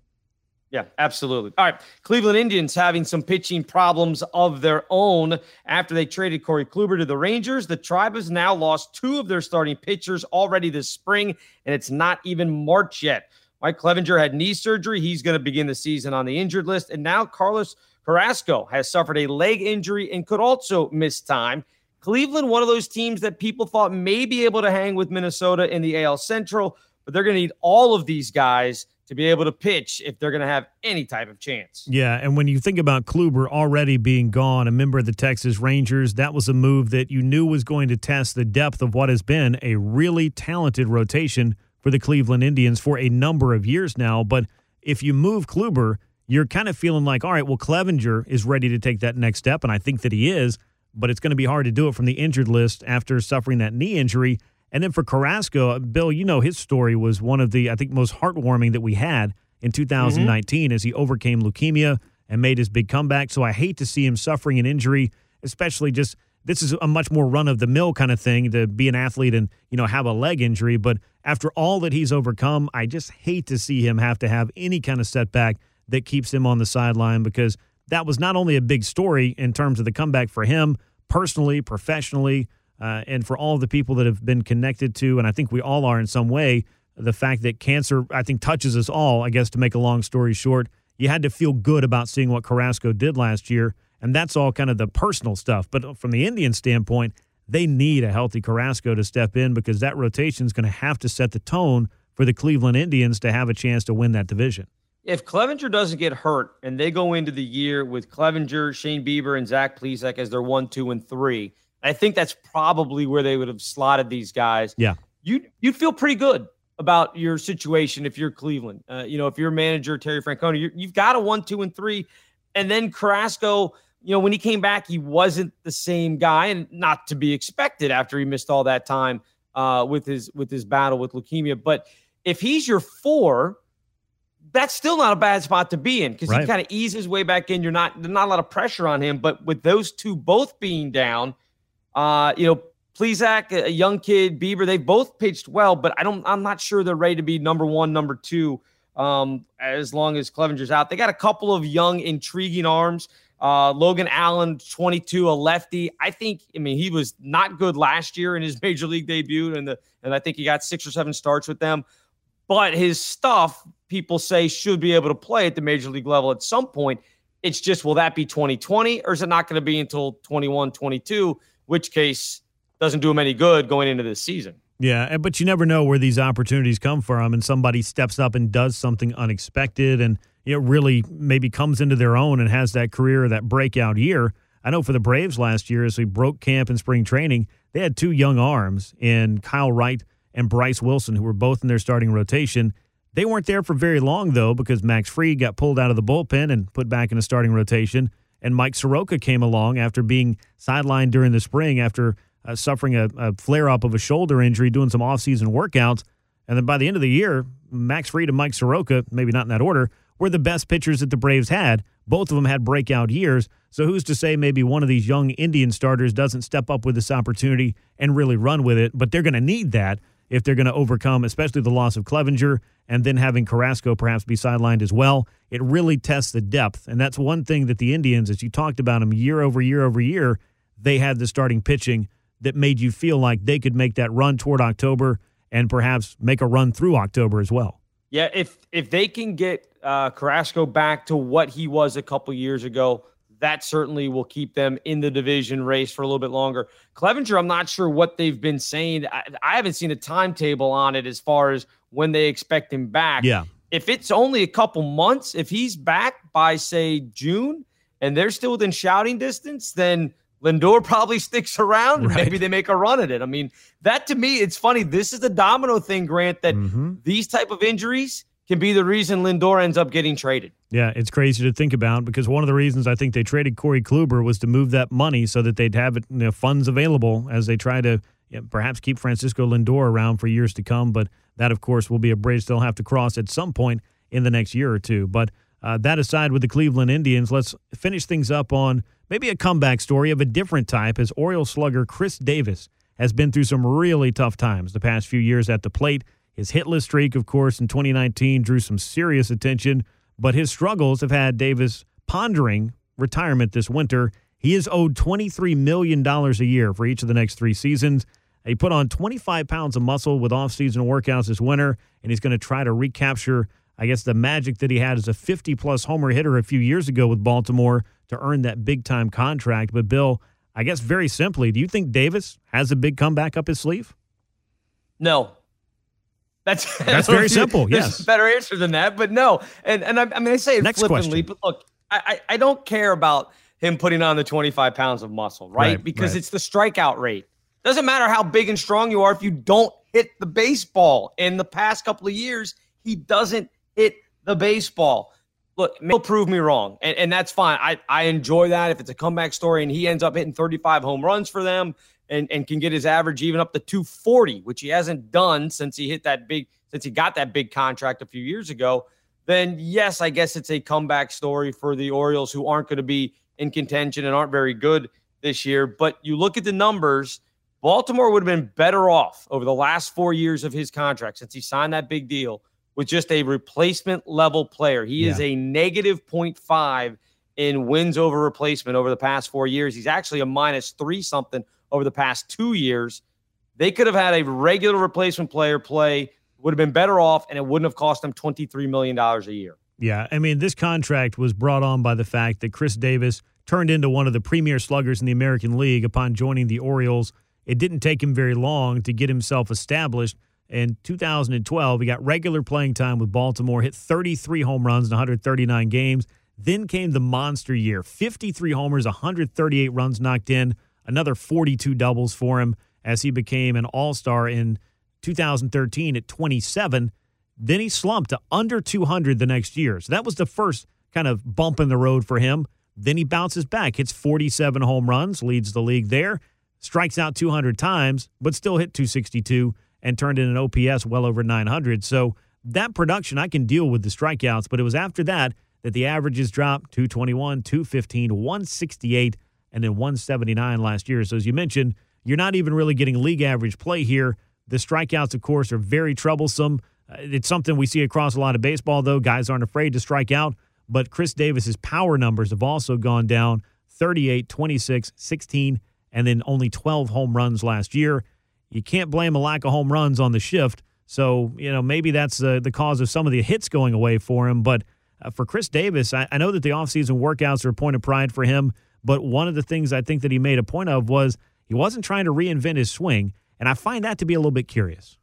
Yeah, absolutely. All right. Cleveland Indians having some pitching problems of their own after they traded Corey Kluber to the Rangers. The Tribe has now lost two of their starting pitchers already this spring, and it's not even March yet. Mike Clevinger had knee surgery. He's going to begin the season on the injured list. And now Carlos Carrasco has suffered a leg injury and could also miss time. Cleveland, one of those teams that people thought may be able to hang with Minnesota in the AL Central, but they're going to need all of these guys to be able to pitch if they're going to have any type of chance. Yeah, and when you think about Kluber already being gone, a member of the Texas Rangers, that was a move that you knew was going to test the depth of what has been a really talented rotation for the Cleveland Indians for a number of years now. But if you move Kluber, you're kind of feeling like, all right, well, Clevinger is ready to take that next step, and I think that he is, but it's going to be hard to do it from the injured list after suffering that knee injury. And then for Carrasco, Bill, you know his story was one of the I think most heartwarming that we had in 2019 mm-hmm. as he overcame leukemia and made his big comeback. So I hate to see him suffering an injury, especially just this is a much more run of the mill kind of thing to be an athlete and you know have a leg injury. But after all that he's overcome, I just hate to see him have to have any kind of setback that keeps him on the sideline because that was not only a big story in terms of the comeback for him personally, professionally uh, and for all the people that have been connected to, and I think we all are in some way, the fact that cancer, I think, touches us all, I guess, to make a long story short, you had to feel good about seeing what Carrasco did last year. And that's all kind of the personal stuff. But from the Indian standpoint, they need a healthy Carrasco to step in because that rotation is going to have to set the tone for the Cleveland Indians to have a chance to win that division. If Clevinger doesn't get hurt and they go into the year with Clevinger, Shane Bieber, and Zach Plesac as their one, two, and three, I think that's probably where they would have slotted these guys. Yeah. You you'd feel pretty good about your situation if you're Cleveland. Uh, you know, if you're manager Terry Francona, you have got a one, two, and three, and then Carrasco. You know, when he came back, he wasn't the same guy, and not to be expected after he missed all that time uh, with his with his battle with leukemia. But if he's your four, that's still not a bad spot to be in because right. he kind of eases his way back in. You're not there's not a lot of pressure on him, but with those two both being down uh, you know, Plesac, a young kid, Bieber, they both pitched well, but I don't. I'm not sure they're ready to be number one, number two. Um, as long as Clevinger's out, they got a couple of young, intriguing arms. Uh, Logan Allen, 22, a lefty. I think. I mean, he was not good last year in his major league debut, and the and I think he got six or seven starts with them. But his stuff, people say, should be able to play at the major league level at some point. It's just, will that be 2020 or is it not going to be until 21, 22? which case doesn't do him any good going into this season. Yeah, but you never know where these opportunities come from, and somebody steps up and does something unexpected, and it really maybe comes into their own and has that career, that breakout year. I know for the Braves last year, as we broke camp in spring training, they had two young arms in Kyle Wright and Bryce Wilson, who were both in their starting rotation. They weren't there for very long, though, because Max Fried got pulled out of the bullpen and put back in a starting rotation and Mike Soroka came along after being sidelined during the spring after uh, suffering a, a flare up of a shoulder injury, doing some offseason workouts. And then by the end of the year, Max Fried and Mike Soroka, maybe not in that order, were the best pitchers that the Braves had. Both of them had breakout years. So who's to say maybe one of these young Indian starters doesn't step up with this opportunity and really run with it? But they're going to need that if they're going to overcome, especially the loss of Clevinger and then having Carrasco perhaps be sidelined as well. It really tests the depth. And that's one thing that the Indians, as you talked about them year over year over year, they had the starting pitching that made you feel like they could make that run toward October and perhaps make a run through October as well. Yeah, if if they can get uh, Carrasco back to what he was a couple years ago, that certainly will keep them in the division race for a little bit longer. Clevinger, I'm not sure what they've been saying. I, I, haven't seen a timetable on it as far as when they expect him back. Yeah. If it's only a couple months, if he's back by, say, June and they're still within shouting distance, then Lindor probably sticks around right. maybe they make a run at it. I mean, that to me, it's funny. This is the domino thing, Grant, that mm-hmm. these type of injuries – can be the reason Lindor ends up getting traded. Yeah, it's crazy to think about because one of the reasons I think they traded Corey Kluber was to move that money so that they'd have it, you know, funds available as they try to you know, perhaps keep Francisco Lindor around for years to come. But that, of course, will be a bridge they'll have to cross at some point in the next year or two. But uh, that aside, with the Cleveland Indians, let's finish things up on maybe a comeback story of a different type as Oriole slugger Chris Davis has been through some really tough times the past few years at the plate. His hitless streak, of course, in 2019 drew some serious attention, but his struggles have had Davis pondering retirement this winter. He is owed $23 million a year for each of the next three seasons. He put on 25 pounds of muscle with off-season workouts this winter, and he's going to try to recapture, I guess, the magic that he had as a 50-plus homer hitter a few years ago with Baltimore to earn that big-time contract. But, Bill, I guess very simply, do you think Davis has a big comeback up his sleeve? No. That's that's very simple. Yes, better answer than that, but no. And and I, I mean, I say it Next flippantly, question. but look, I, I I don't care about him putting on the 25 pounds of muscle, right? Right, because right. it's the strikeout rate. Doesn't matter how big and strong you are if you don't hit the baseball. In the past couple of years, he doesn't hit the baseball. Look, he'll prove me wrong, and, and that's fine. I, I enjoy that if it's a comeback story and he ends up hitting 35 home runs for them and, and can get his average even up to 240, which he hasn't done since he hit that big, since he got that big contract a few years ago, then yes, I guess it's a comeback story for the Orioles who aren't going to be in contention and aren't very good this year. But you look at the numbers, Baltimore would have been better off over the last four years of his contract since he signed that big deal with just a replacement level player. He is a negative 0.5 in wins over replacement over the past four years. He's actually a minus three something over the past two years. They could have had a regular replacement player play, would have been better off, and it wouldn't have cost them $23 million a year. Yeah, I mean, this contract was brought on by the fact that Chris Davis turned into one of the premier sluggers in the American League upon joining the Orioles. It didn't take him very long to get himself established. In 2012, he got regular playing time with Baltimore, hit 33 home runs in 139 games. Then came the monster year 53 homers, 138 runs knocked in, another 42 doubles for him as he became an all star in 2013 at 27. Then he slumped to under 200 the next year. So that was the first kind of bump in the road for him. Then he bounces back, hits 47 home runs, leads the league there, strikes out 200 times, but still hit 262 and turned in an OPS well over 900. So that production, I can deal with the strikeouts, but it was after that that the averages dropped 221, 215, 168, and then 179 last year. So as you mentioned, you're not even really getting league average play here. The strikeouts, of course, are very troublesome. Uh, It's something we see across a lot of baseball, though. Guys aren't afraid to strike out. But Chris Davis's power numbers have also gone down 38, 26, 16, and then only 12 home runs last year. You can't blame a lack of home runs on the shift. So, you know, maybe that's uh, the cause of some of the hits going away for him. But uh, for Chris Davis, I, I know that the offseason workouts are a point of pride for him. But one of the things I think that he made a point of was he wasn't trying to reinvent his swing. And I find that to be a little bit curious.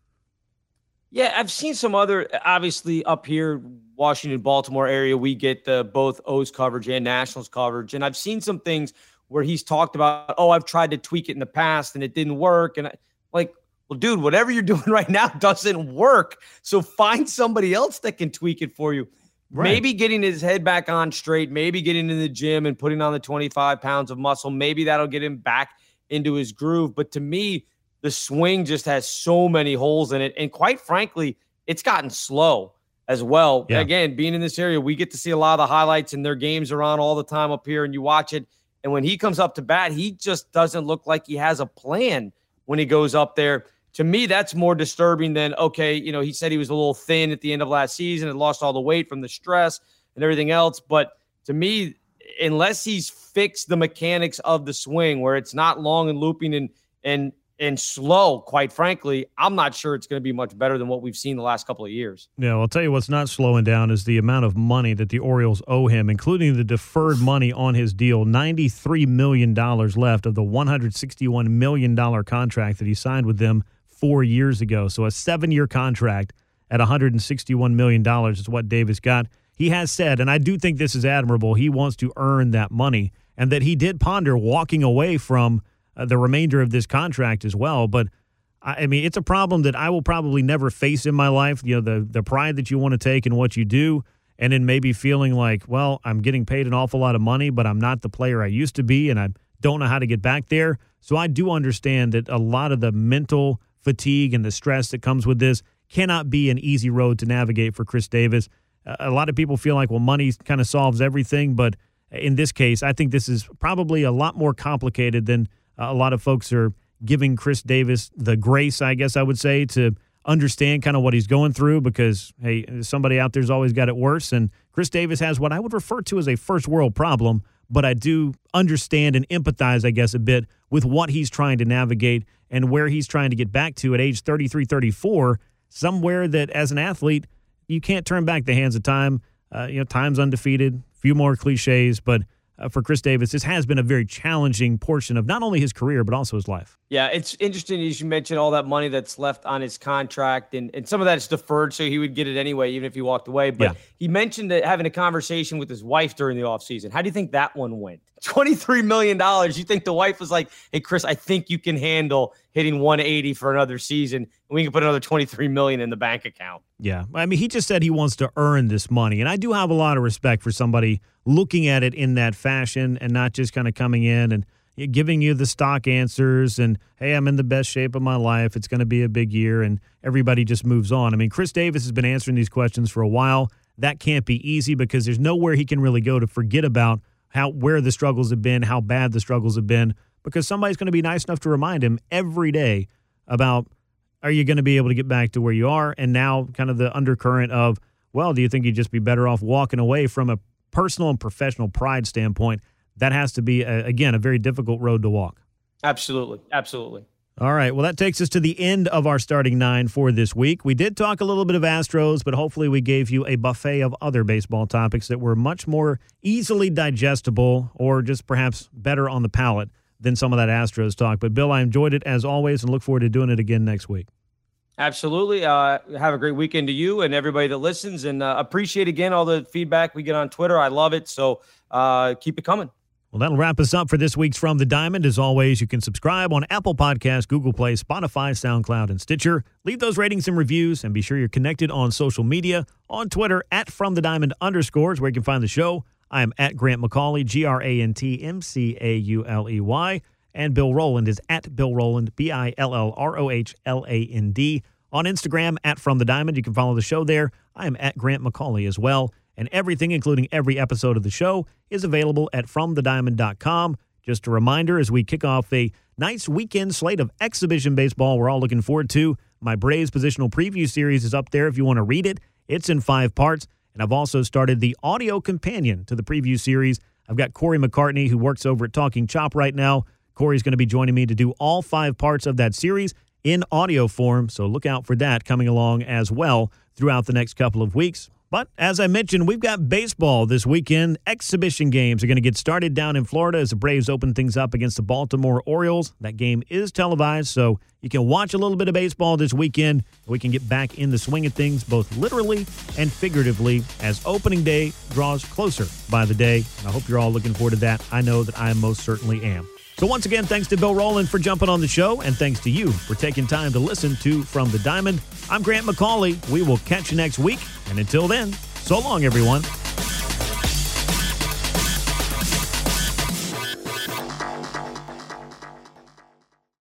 Yeah, I've seen some other, obviously up here, Washington, Baltimore area, we get the both O's coverage and Nationals coverage. And I've seen some things where he's talked about, oh, I've tried to tweak it in the past and it didn't work. And I, like, well, dude, whatever you're doing right now doesn't work. So find somebody else that can tweak it for you. Right. Maybe getting his head back on straight, maybe getting in the gym and putting on the 25 pounds of muscle. Maybe that'll get him back into his groove. But to me, the swing just has so many holes in it. And quite frankly, it's gotten slow as well. Yeah. Again, being in this area, we get to see a lot of the highlights, and their games are on all the time up here, and you watch it. And when he comes up to bat, he just doesn't look like he has a plan when he goes up there. To me, that's more disturbing than okay, you know, he said he was a little thin at the end of last season and lost all the weight from the stress and everything else. But to me, unless he's fixed the mechanics of the swing where it's not long and looping and and and slow, quite frankly, I'm not sure it's going to be much better than what we've seen the last couple of years. Yeah, I'll tell you what's not slowing down is the amount of money that the Orioles owe him, including the deferred money on his deal. $93 million left of the $161 million contract that he signed with them four years ago. So a seven year contract at $161 million is what Davis got. He has said, and I do think this is admirable, he wants to earn that money and that he did ponder walking away from uh, the remainder of this contract as well. But I I mean, it's a problem that I will probably never face in my life. You know, the the pride that you want to take in what you do, and then maybe feeling like, well, I'm getting paid an awful lot of money, but I'm not the player I used to be, and I don't know how to get back there. So I do understand that a lot of the mental fatigue and the stress that comes with this cannot be an easy road to navigate for Chris Davis. A lot of people feel like, well, money kind of solves everything, but in this case, I think this is probably a lot more complicated than uh, a lot of folks are giving Chris Davis the grace, I guess I would say, to understand kind of what he's going through because, hey, somebody out there's always got it worse. And Chris Davis has what I would refer to as a first world problem, but I do understand and empathize, I guess, a bit with what he's trying to navigate and where he's trying to get back to at age 33, 34, somewhere that as an athlete, you can't turn back the hands of time. Uh, you know, time's undefeated, few more cliches, but uh, for Chris Davis, this has been a very challenging portion of not only his career, but also his life. Yeah, it's interesting as you mentioned all that money that's left on his contract, and, and some of that's deferred, so he would get it anyway, even if he walked away. But yeah. he mentioned that having a conversation with his wife during the offseason. How do you think that one went? $23 million. You think the wife was like, hey, Chris, I think you can handle hitting 180 for another season, we can put another 23 million in the bank account. Yeah. I mean, he just said he wants to earn this money. And I do have a lot of respect for somebody looking at it in that fashion and not just kind of coming in and giving you the stock answers and hey i'm in the best shape of my life it's going to be a big year and everybody just moves on i mean chris davis has been answering these questions for a while that can't be easy because there's nowhere he can really go to forget about how where the struggles have been how bad the struggles have been because somebody's going to be nice enough to remind him every day about are you going to be able to get back to where you are? And now kind of the undercurrent of well do you think you'd just be better off walking away from a personal and professional pride standpoint? That has to be a, again a very difficult road to walk. Absolutely. Absolutely all right. Well, that takes us to the end of our starting nine for this week. We did talk a little bit of Astros, but hopefully we gave you a buffet of other baseball topics that were much more easily digestible or just perhaps better on the palate than some of that Astros talk. But Bill, I enjoyed it as always and look forward to doing it again next week. Absolutely. Uh, have a great weekend to you and everybody that listens, and uh, appreciate again all the feedback we get on Twitter. I love it. So uh, keep it coming. Well, that'll wrap us up for this week's From the Diamond. As always, you can subscribe on Apple Podcasts, Google Play, Spotify, SoundCloud, and Stitcher. Leave those ratings and reviews, and be sure you're connected on social media on Twitter at From the Diamond underscores, where you can find the show. I am at Grant McAuley, G R A N T M C A U L E Y. And Bill Rohland is at Bill Rohland, B I L L R O H L A N D. On Instagram, at From the Diamond. You can follow the show there. I am at Grant McAuley as well. And everything, including every episode of the show, is available at FromTheDiamond.com. Just a reminder as we kick off a nice weekend slate of exhibition baseball we're all looking forward to. My Braves positional preview series is up there if you want to read it. It's in five parts. And I've also started the audio companion to the preview series. I've got Cory McCartney, who works over at Talking Chop right now. Cory's going to be joining me to do all five parts of that series in audio form. So look out for that coming along as well throughout the next couple of weeks. But as I mentioned, we've got baseball this weekend. Exhibition games are going to get started down in Florida as the Braves open things up against the Baltimore Orioles. That game is televised, so you can watch a little bit of baseball this weekend. We can get back in the swing of things, both literally and figuratively, as opening day draws closer by the day. And I hope you're all looking forward to that. I know that I most certainly am. So, once again, thanks to Bill Rohland for jumping on the show, and thanks to you for taking time to listen to From the Diamond. I'm Grant McAuley. We will catch you next week. And until then, so long, everyone.